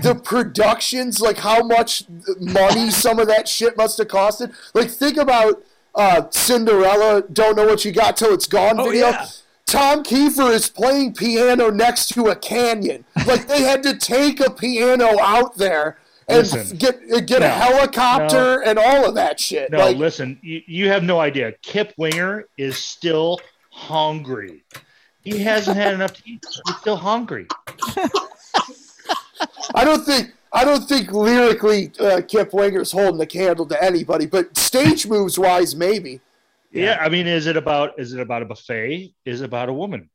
the productions, like how much money some of that shit must have costed. Like think about uh, Cinderella, "Don't Know What You Got Till It's Gone" Oh, video. yeah. Tom Kiefer is playing piano next to a canyon. Like they had to take a piano out there and Listen. get get a No. helicopter and all of that shit. No, like, listen, you, you have no idea. Kip Winger is still hungry. He hasn't had enough to eat. He's still hungry. I don't think I don't think lyrically uh, Kip Winger's holding the candle to anybody, but stage moves wise, maybe. Yeah. I mean, is it about is it about a buffet? Is it about a woman?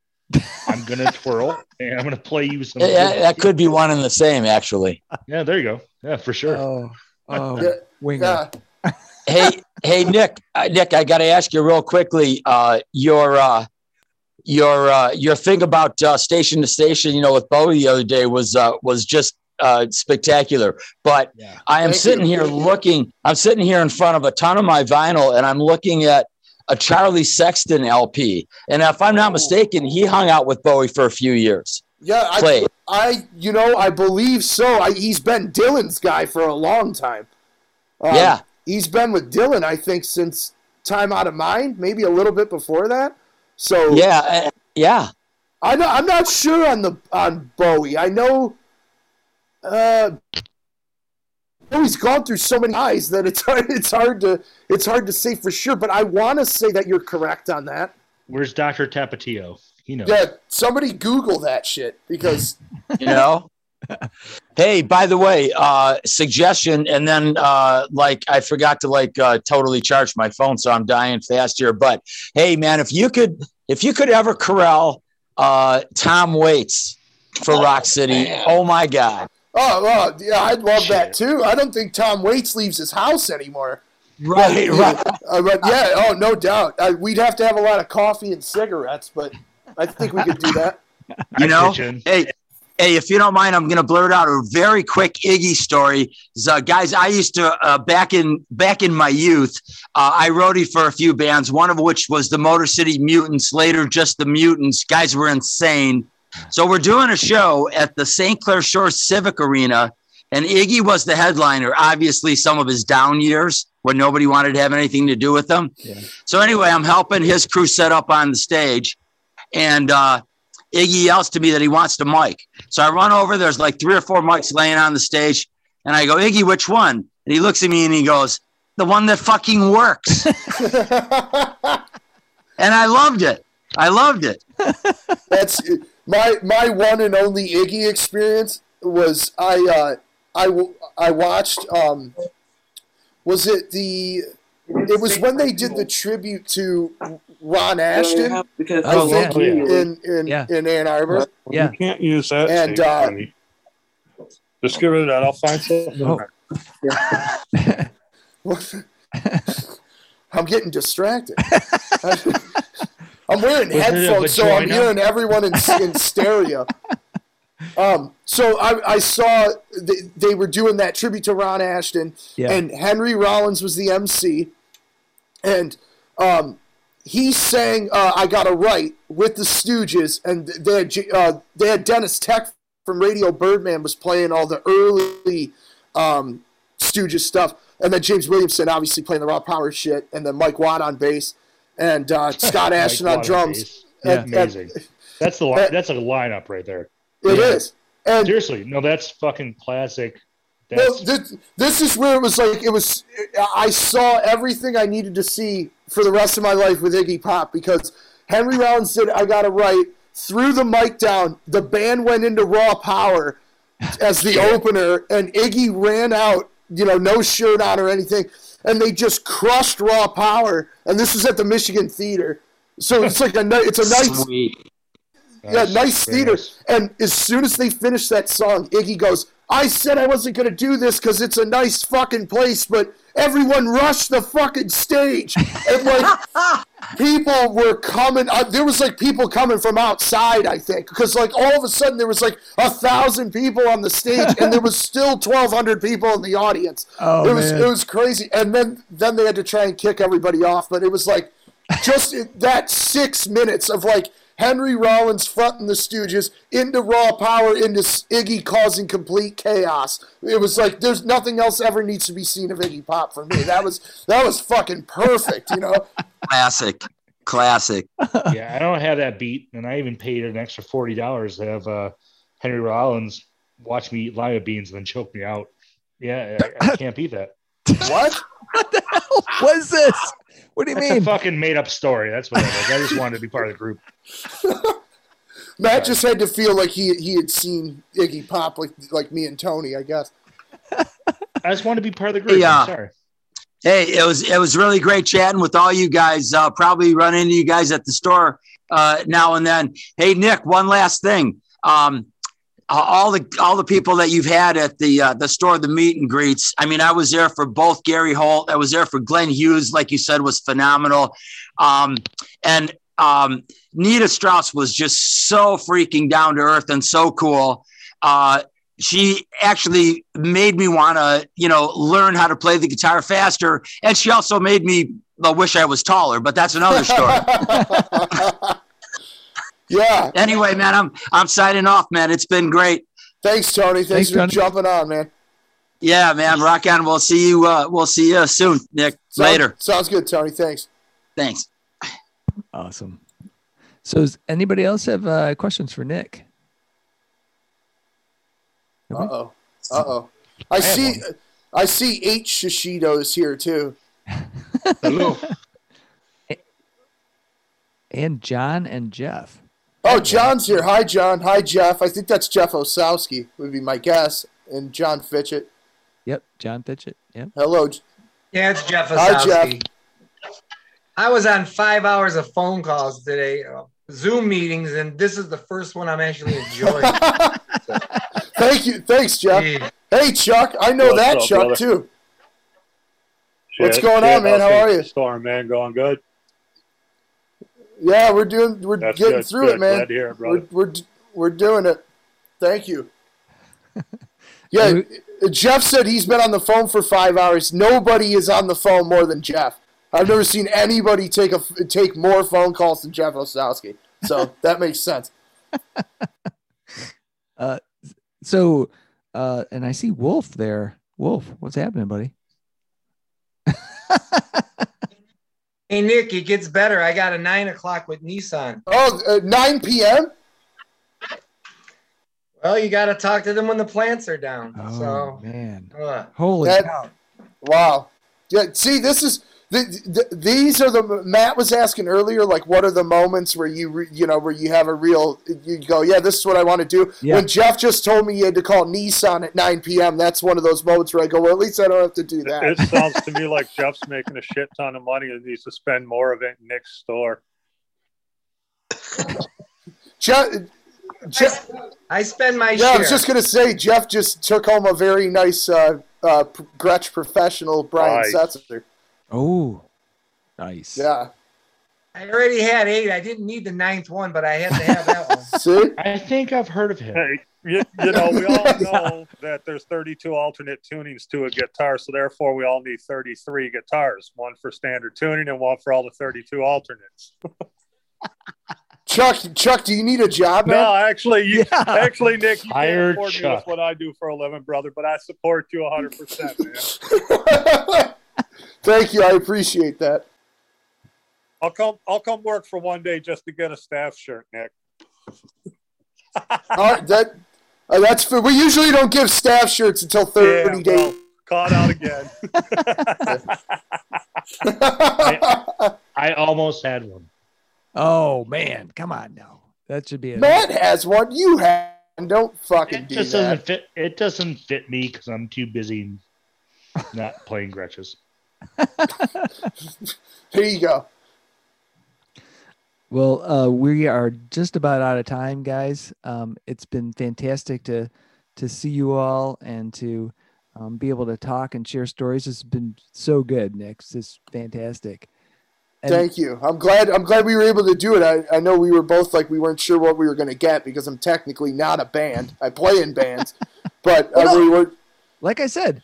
I'm gonna twirl and I'm gonna play you some. Yeah, that could be one and the same, actually. Yeah, there you go. Yeah, for sure. Oh, oh, Yeah, winger. Yeah, hey, hey, Nick, uh, Nick, I got to ask you real quickly. Uh, your uh, your uh, your thing about uh, station to station, you know, with Bowie the other day was uh, was just uh, spectacular. But Yeah. I am Thank sitting you. here looking. I'm sitting here in front of a ton of my vinyl, and I'm looking at a Charlie Sexton LP. And if I'm not mistaken, he hung out with Bowie for a few years. yeah. I, Played. I, you know, I believe so. I, he's been Dylan's guy for a long time. Um, Yeah. he's been with Dylan, I think, since Time Out of Mind, maybe a little bit before that. So Yeah, uh, yeah. I know, I'm not sure on the on Bowie. I know. Uh, he's gone through so many eyes that it's hard, it's hard to it's hard to say for sure. But I want to say that you're correct on that. Where's Doctor Tapatio? He knows. Yeah, somebody Google that shit because you know hey by the way uh suggestion and then uh like i forgot to like uh totally charge my phone so i'm dying fast here but hey man if you could if you could ever corral uh tom waits for rock city oh my god oh, oh yeah, I'd love that too. I don't think Tom Waits leaves his house anymore. right right Uh, but yeah, oh no doubt. Uh, we'd have to have a lot of coffee and cigarettes, but I think we could do that. you know hey hey if you don't mind i'm gonna blurt out a very quick iggy story so, guys i used to uh, back in back in my youth uh, i roadied for a few bands one of which was the motor city mutants later just the mutants guys were insane so we're doing a show at the st clair shores civic arena and iggy was the headliner obviously some of his down years when nobody wanted to have anything to do with him Yeah. so anyway i'm helping his crew set up on the stage and uh, Iggy yells to me that he wants the mic. So I run over. There's like three or four mics laying on the stage, and I go, Iggy, which one? And he looks at me and he goes, the one that fucking works. and I loved it. I loved it. That's my my one and only Iggy experience was I uh, I w- I watched um was it the it was when they did the tribute to Ron Asheton Because I Oh, think yeah. in in, Yeah. in Ann Arbor. Yeah. You can't use that. And, uh, just get rid of that. I'll find something. Oh. I'm getting distracted. I'm wearing Was headphones, so I'm hearing everyone in, in stereo. Um, so I, I saw they, they were doing that tribute to Ron Asheton, Yeah. and Henry Rollins was the MC, and um, he sang uh, "I Got a Right" with the Stooges, and they had uh, they had Deniz Tek from Radio Birdman was playing all the early um, Stooges stuff, and then James Williamson obviously playing the raw power shit, and then Mike Watt on bass, and uh, Scott Asheton on drums. Yeah. And- Amazing. That's the li- that's a lineup right there. It Yeah. is, and Seriously, no, that's fucking classic. Well, this, this is where it was like it was. I saw everything I needed to see for the rest of my life with Iggy Pop because Henry Rollins said "I Got It Right," threw the mic down. The band went into Raw Power as the opener, and Iggy ran out. You know, no shirt on or anything, and they just crushed Raw Power. And this was at the Michigan Theater, so it's like a it's a nice Sweet. yeah, nice Very theater. nice. And as soon as they finish that song, Iggy goes, I said I wasn't going to do this because it's a nice fucking place, but everyone rushed the fucking stage. And like, people were coming. Uh, there was like people coming from outside, I think, because like all of a sudden there was like a thousand people on the stage and there was still 1,200 people in the audience. Oh, it was man. it was crazy. And then then they had to try and kick everybody off, but it was like just that six minutes of like Henry Rollins fronting the Stooges into Raw Power into Iggy causing complete chaos. It was like there's nothing else ever needs to be seen of Iggy Pop for me. That was that was fucking perfect, you know. Classic. Classic. yeah, I don't have that beat, and I even paid an extra forty dollars to have uh, Henry Rollins watch me eat lima beans and then choke me out. Yeah, I, I can't beat that. What? what the hell was this? What do you That's a mean? fucking made up story. That's what it is. I just wanted to be part of the group. Matt just had to feel like he he had seen Iggy Pop like like me and Tony, I guess. I just want to be part of the group. Yeah. I'm sorry. Hey, it was it was really great chatting with all you guys. Uh, probably run into you guys at the store uh, now and then. Hey, Nick, one last thing. Um, uh, all the all the people that you've had at the uh, the store, the meet and greets. I mean, I was there for both Gary Holt. I was there for Glenn Hughes, like you said, was phenomenal. Um, and um, Nita Strauss was just so freaking down to earth and so cool. Uh, she actually made me want to, you know, learn how to play the guitar faster. And she also made me uh, wish I was taller, but that's another story. yeah. anyway, man, I'm I'm signing off, man. It's been great. Thanks, Tony. Thanks, Thanks, for Tony. jumping on, man. Yeah, man. Rock on. We'll see you. Uh, we'll see you soon, Nick. Sounds- Later. Sounds good, Tony. Thanks. Thanks. Awesome. So, does anybody else have uh, questions for Nick? Uh oh. Uh oh. I have see. I see eight Shishitos here too. Hello. And John and Jeff. Oh, John's here. Hi, John. Hi, Jeff. I think that's Jeff Osowski would be my guess, and John Fitchett. Yep, John Fitchett. Yep. Hello. Yeah, it's Jeff Osowski. Hi, Jeff. Osowski. I was on five hours of phone calls today, uh, Zoom meetings, and this is the first one I'm actually enjoying. Thank you. Thanks, Jeff. Gee, Hey, Chuck. I know What's that up, Chuck brother? too. What's Shit, going on, man? How are you? Storm, man, going good. Yeah, we're doing. We're That's getting good. through good. it, man. Glad to hear it, We're, brother. we're we're doing it. Thank you. Yeah, Jeff said he's been on the phone for five hours. Nobody is on the phone more than Jeff. I've never seen anybody take a take more phone calls than Jeff Osowski. So that makes sense. So, uh, and I see Wolf there. Wolf, what's happening, buddy? Hey, Nick, it gets better. I got a nine o'clock with Nissan. Oh, uh, 9 p.m. Well, you got to talk to them when the plants are down. Oh so, man, uh, holy That- cow! Wow. Yeah. See, this is the, the, these are the Matt was asking earlier. Like, what are the moments where you re, you know where you have a real you go, yeah, this is what I want to do. Yeah. When Jeff just told me he had to call Nissan at 9 p.m., that's one of those moments where I go, well, at least I don't have to do that. It sounds to me like Jeff's making a shit ton of money and needs to spend more of it in Nick's store. Jeff, Jeff, I spend my yeah, I was just gonna say Jeff just took home a very nice uh, uh, Gretsch professional Brian Nice. Setzer. Oh, nice. Yeah. I already had eight. I didn't need the ninth one, but I had to have that one. See. I think I've heard of him. Hey, you, you know, we all know that there's 32 alternate tunings to a guitar, so therefore we all need 33 guitars, one for standard tuning and one for all the 32 alternates. Chuck, Chuck, do you need a job, man? No, actually, you, Yeah. actually, Nick, you Hired can't afford me Chuck. with what I do for a living, brother, but I support you 100%, man. Thank you. I appreciate that. I'll come. I'll come work for one day just to get a staff shirt, Nick. All right, that uh, that's for, we usually don't give staff shirts until 30 Yeah, days. well, caught out again. I almost had one. Oh man, come on now. That should be a Matt has one. You have. Don't fucking It do just that. doesn't fit. It doesn't fit me because I'm too busy not playing Gretsches. Here you go. Well, uh, we are just about out of time, guys. Um, it's been fantastic to to see you all and to um, be able to talk and share stories. It's been so good, Nick. It's just fantastic. And- Thank you. I'm glad. I'm glad we were able to do it. I, I know we were both like we weren't sure what we were going to get because I'm technically not a band. I play in bands, but uh, Well, we were. like I said,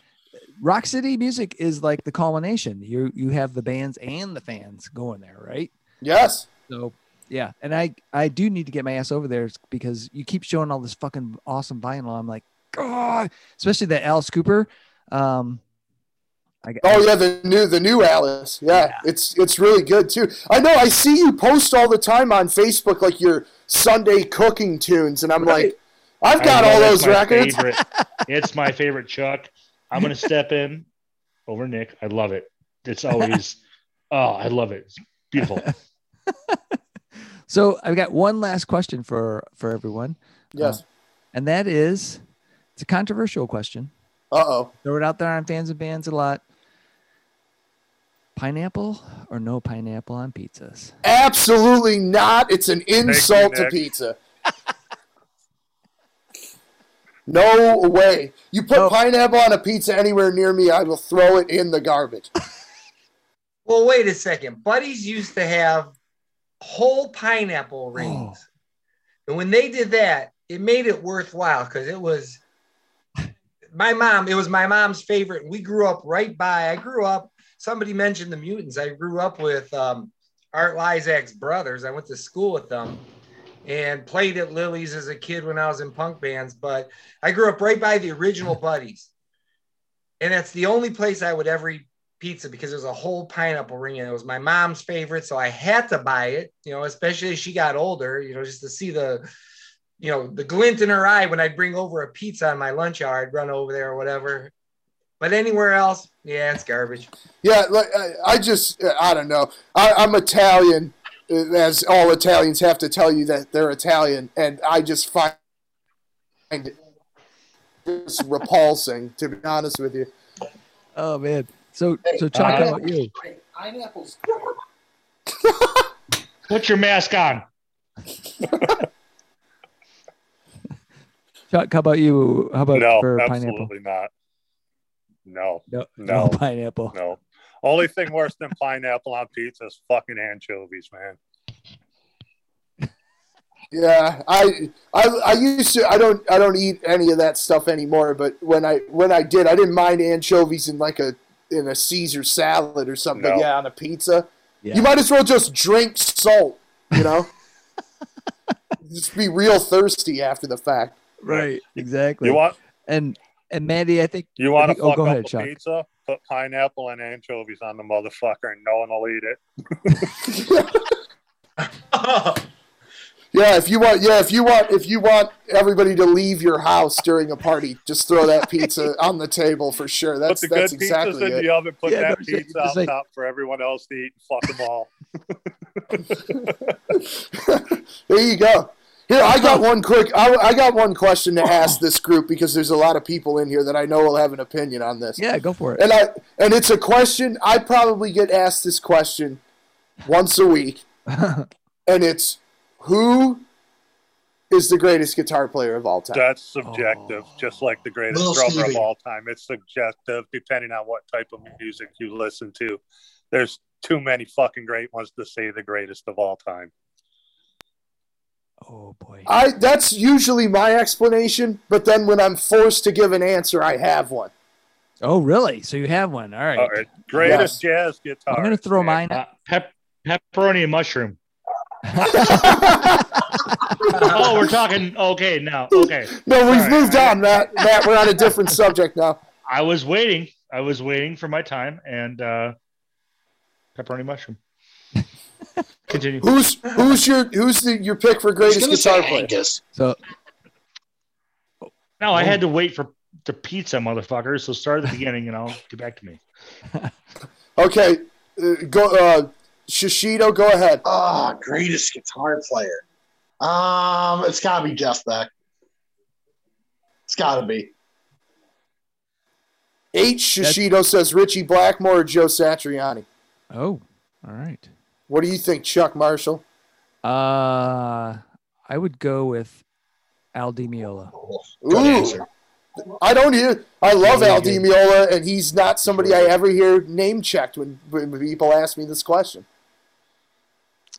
Rock City Music is like the culmination. You you have the bands and the fans going there, right? Yes. So yeah, and I I do need to get my ass over there because you keep showing all this fucking awesome vinyl. I'm like, God, especially that Alice Cooper. Um, I, Oh yeah, the new the new Alice. Yeah, Yeah. it's it's really good too. I know. I see you post all the time on Facebook like your Sunday cooking tunes, and I'm Right. like, I've got all those records. Favorite. It's my favorite Chuck. I'm gonna step in over Nick. I love it. It's always oh, I love it. It's beautiful. So I've got one last question for for everyone, Yes. and that is, it's a controversial question. Uh oh. Throw it out there on fans and bands a lot. Pineapple or no pineapple on pizzas? Absolutely not. It's an insult to pizza. No way. You put Nope. pineapple on a pizza anywhere near me, I will throw it in the garbage. Well, wait a second. Buddies used to have whole pineapple rings. And when they did that, it made it worthwhile because it was my mom, it was my mom's favorite. We grew up right by, I grew up, somebody mentioned the mutants. I grew up with um, Art Lizak's brothers. I went to school with them and played at Lili's as a kid when I was in punk bands. But I grew up right by the original buddies. And that's the only place I would ever eat pizza because there's a whole pineapple ring and it was my mom's favorite. So I had to buy it, you know, especially as she got older, you know, just to see the, you know, the glint in her eye when I'd bring over a pizza on my lunch hour, I'd run over there or whatever. But anywhere else, yeah, it's garbage. Yeah, like I, just I don't know. I, I'm Italian, as all Italians have to tell you that they're Italian, and I just find it just repulsing. To be honest with you, Oh man. So so Chuck, how uh, about you? pineapples. Put your mask on. Chuck, how about you? How about No, for absolutely pineapple? not. No, No, No. no pineapple. no. Only thing worse than pineapple on pizza is fucking anchovies, man. Yeah, I, I I used to. I don't I don't eat any of that stuff anymore. But when I when I did, I didn't mind anchovies in like a in a Caesar salad or something. But No. yeah, on a pizza, Yeah. you might as well just drink salt. You know, just be real thirsty after the fact. Right. Exactly. You want and and Mandy, I think you want to think- oh, go up ahead, a Chuck. pizza? Put pineapple and anchovies on the motherfucker, and no one will eat it. Yeah, if you want, yeah, if you want, if you want everybody to leave your house during a party, just throw that pizza on the table for sure. That's put the that's good pizzas exactly in it. the oven. Put Yeah, that no, pizza just on like- top for everyone else to eat. And fuck them all. there you go. Here, I got one quick. I, I got one question to ask this group because there's a lot of people in here that I know will have an opinion on this. yeah, go for it. And I and it's a question I probably get asked this question once a week, and it's who is the greatest guitar player of all time? That's subjective, just like the greatest Little drummer Stevie. of all time. It's subjective depending on what type of music you listen to. There's too many fucking great ones to say the greatest of all time. Oh boy. I that's usually my explanation, but then when I'm forced to give an answer, I have one. Oh really? So you have one. All right. All right, greatest jazz guitar. I'm gonna throw mine. Uh, pep, pepperoni and mushroom. Oh, we're talking. Okay, now. Okay. No, we've Sorry. moved on, Matt. Matt, we're on a different subject now. I was waiting. I was waiting for my time and uh, pepperoni mushroom. Continue. Who's who's your who's the, your pick for greatest guitar player? So No, I had to wait for the pizza, motherfucker. So start at the beginning and I'll get back to me. Okay, uh, go uh, Shishido, go ahead. Ah, greatest guitar player. Um, it's gotta be Jeff Beck. It's gotta be. H Shishido says Ritchie Blackmore or Joe Satriani. oh, all right. What do you think, Chuck Marshall? Uh I would go with Al Di Meola. Good Ooh. answer. I don't hear. I love Yeah, Al he Di. Meola, and he's not somebody I ever hear name checked when, when people ask me this question.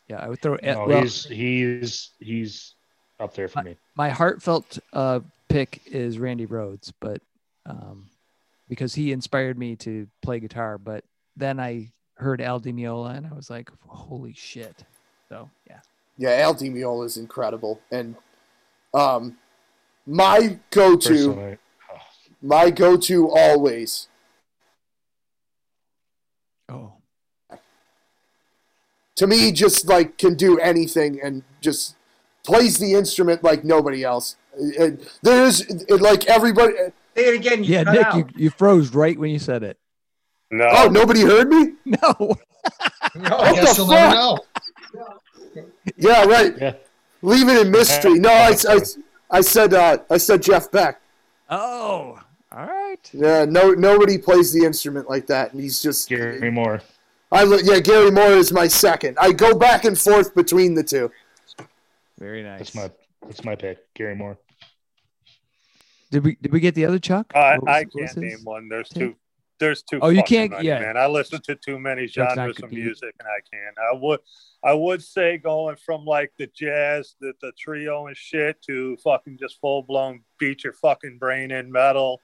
Yeah, I would throw. No, well, he's he's he's up there for me. my heartfelt uh, pick is Randy Rhoads, but um, because he inspired me to play guitar. But then I heard Al Di Meola, and I was like, "Holy shit!" So yeah, Yeah, Al Di Meola is incredible, and um, my go-to, Personally, my go-to always oh, to me just like can do anything and just plays the instrument like nobody else. And there is it, like everybody Say it again. You Yeah, Nick, out. you, you froze right when you said it. No. Oh, nobody heard me? No. No. I guess the you'll never fuck? know. Yeah, right. Yeah. Leave it in mystery. No, I, I, I said uh, I said Jeff Beck. Oh, all right. Yeah, no, nobody plays the instrument like that, and he's just. Gary Moore. I yeah, Gary Moore is my second. I go back and forth between the two. Very nice. That's my that's my pick. Gary Moore. Did we did we get the other Chuck? I, What I can't name one. There's two. There's too. Oh, you can't- many, yeah. man. I listen to too many genres of music, and I can't. I would, I would say going from like the jazz, the, the trio and shit, to fucking just full blown beat your fucking brain in metal.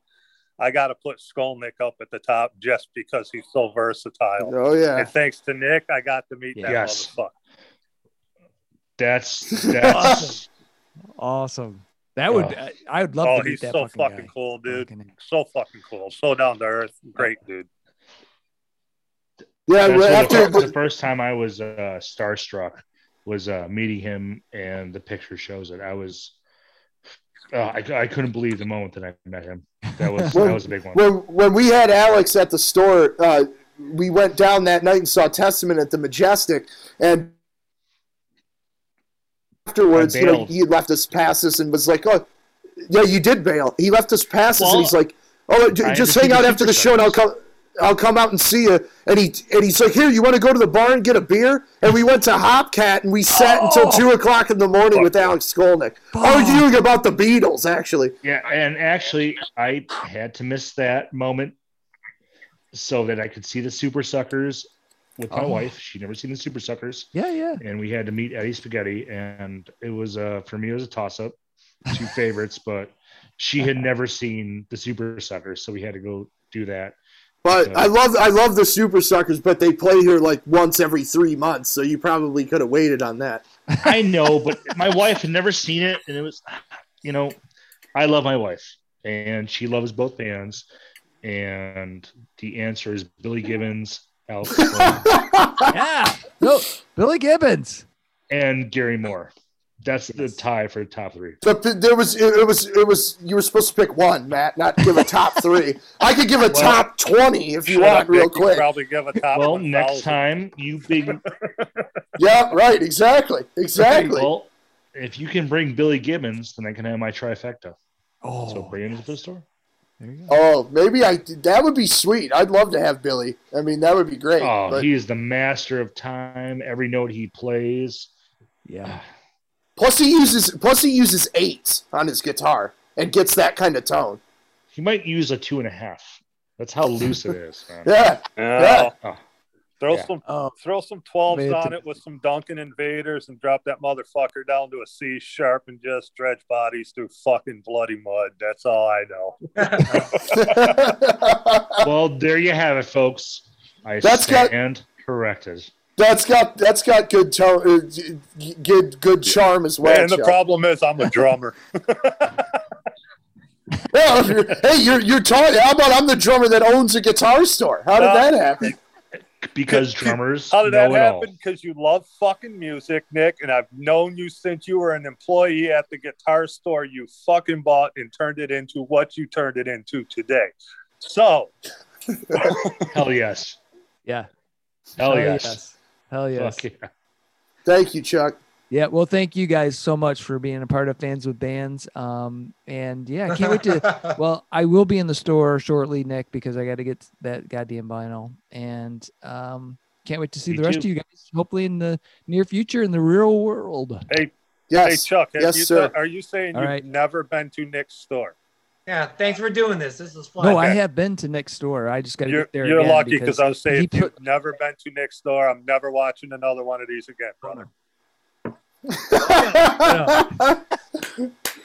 I got to put Skolnick up at the top just because he's so versatile. Oh yeah, And thanks to Nick, I got to meet that Yes. motherfucker. That's that's Awesome. That would Yeah. I, I would love Oh, to meet he's that so fucking, fucking guy. cool, dude. Fucking- So fucking cool. So down to earth. Great dude. yeah. That's well, After the, the first time I was uh, starstruck was uh, meeting him, and the picture shows it. I was, uh, I, I couldn't believe the moment that I met him. That was that was a big one. when when we had Alex at the store, uh, we went down that night and saw Testament at the Majestic, and afterwards, you know, he left us passes and was like, "Oh, yeah, you did bail." He left us passes, Well, and he's like, "Oh, j- just hang out after the show, and I'll come." I'll come out and see you. And he and he's like, here, you want to go to the bar and get a beer? And we went to Hopcat and we sat until oh. two o'clock in the morning with Alex Skolnick, arguing about the Beatles. Actually, Yeah, and actually, I had to miss that moment so that I could see the Super Suckers with my Oh. wife. She'd never seen the Super Suckers, Yeah, yeah. and we had to meet Eddie Spaghetti, and it was uh for me it was a toss up, two favorites, but she had never seen the Super Suckers, so we had to go do that. But Yeah. I love I love the Super Suckers, but they play here like once every three months, so you probably could have waited on that. I know, but my wife had never seen it, and it was, you know, I love my wife, and she loves both bands, and the answer is Billy Gibbons, Alex Yeah. No, Billy Gibbons. and Gary Moore. That's the tie for the top three. But there was it, it was it was you were supposed to pick one, Matt, not give a top three. I could give a top twenty if you want, up, real quick. Probably give a top. Well, 1,000. next time you big Yeah, right, exactly, exactly. well, if you can bring Billy Gibbons, then I can have my trifecta. Oh, So bring him to the store. There you go. Oh, maybe I that would be sweet. I'd love to have Billy. I mean, that would be great. Oh, but he is the master of time. Every note he plays. Yeah. plus he uses plus he uses eights on his guitar and gets that kind of tone. He might use a two and a half. That's how loose it is, man. Yeah, Yeah. Yeah. Oh, oh. Throw Yeah. some Oh, throw some 12s Made on it with some Duncan invaders and drop that motherfucker down to a C sharp and just dredge bodies through fucking bloody mud. That's all I know. well, there you have it, folks. I That's got- stand corrected. that's got that's got good tone, uh, g- good good charm as well. and the Chuck. problem is I'm a drummer. Well, you're, hey, you're you're talking. How about I'm the drummer that owns a guitar store? How did Uh, that happen? Because drummers How did that know it happen? Because you love fucking music, Nick, and I've known you since you were an employee at the guitar store you fucking bought and turned it into what you turned it into today. So Hell yes. yeah. Hell yes. Hell yes. Fuck yeah. Thank you, Chuck. Yeah, well, thank you guys so much for being a part of Fans with Bands. Um, and yeah, I can't wait to. Well, I will be in the store shortly, Nick, because I got to get that goddamn vinyl, and um, can't wait to see Me the rest too. of you guys. Hopefully, in the near future, in the real world. hey, Yes, hey Chuck, yes, you sir. are you saying All you've right. never been to Nick's store? yeah, thanks for doing this. This is fun. No, I have been to Nick's store. I just got to get there. you're again lucky because I was saying he if you've never been to Nick's store, I'm never watching another one of these again, brother.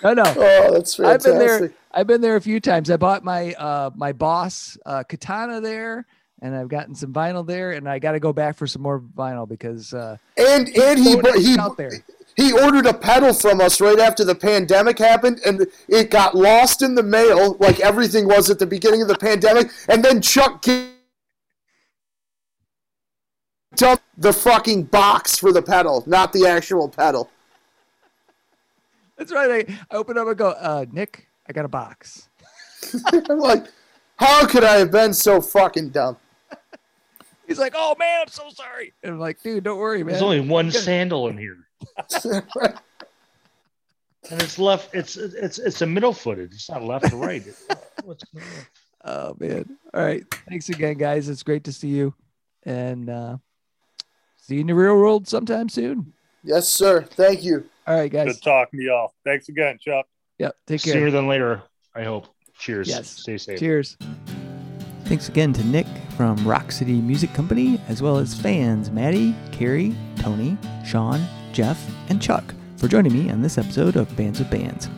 No, no. oh, that's I've been there. I've been there a few times. I bought my uh my boss uh katana there and I've gotten some vinyl there and I got to go back for some more vinyl because uh And and he he out there. he ordered a pedal from us right after the pandemic happened, and it got lost in the mail like everything was at the beginning of the pandemic. And then Chuck g- dumped the fucking box for the pedal, not the actual pedal. That's right. I, I open up and go, uh Nick, I got a box. I'm like, how could I have been so fucking dumb? He's like, "Oh man, I'm so sorry." And I'm like, "Dude, don't worry, man." There's only one gotta- sandal in here, and it's left. It's it's it's a middle footed. It's not left or right. What's going on? Oh man. All right. Thanks again, guys. It's great to see you. And uh see you in the real world sometime soon. yes, sir. Thank you. All right, guys. Good talking to y'all. Thanks again, Chuck. Yep. Take care. Sooner than later, I hope. Cheers. Yes. Stay safe. Cheers. Thanks again to Nick from Rock City Music Company, as well as fans Maddie, Carrie, Tony, Sean, Jeff, and Chuck for joining me on this episode of Bands with Bands.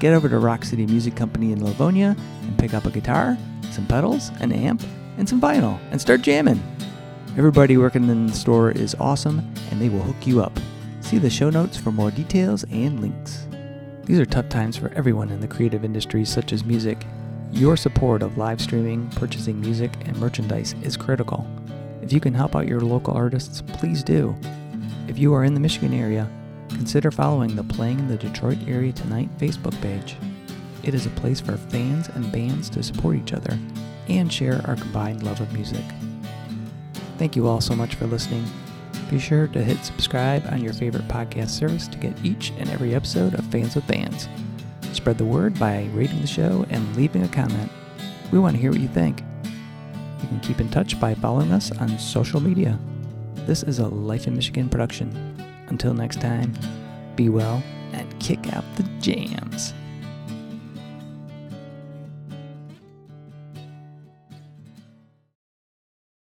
Get over to Rock City Music Company in Livonia and pick up a guitar, some pedals, an amp, and some vinyl and start jamming. Everybody working in the store is awesome and they will hook you up. See the show notes for more details and links. These are tough times for everyone in the creative industries such as music. Your support of live streaming, purchasing music, and merchandise is critical. If you can help out your local artists, please do. If you are in the Michigan area, consider following the Playing in the Detroit Area Tonight Facebook page. It is a place for fans and bands to support each other and share our combined love of music. Thank you all so much for listening. Be sure to hit subscribe on your favorite podcast service to get each and every episode of Fans with Bands. Spread the word by rating the show and leaving a comment. We want to hear what you think. You can keep in touch by following us on social media. This is a Life in Michigan production. Until next time, be well and kick out the jams.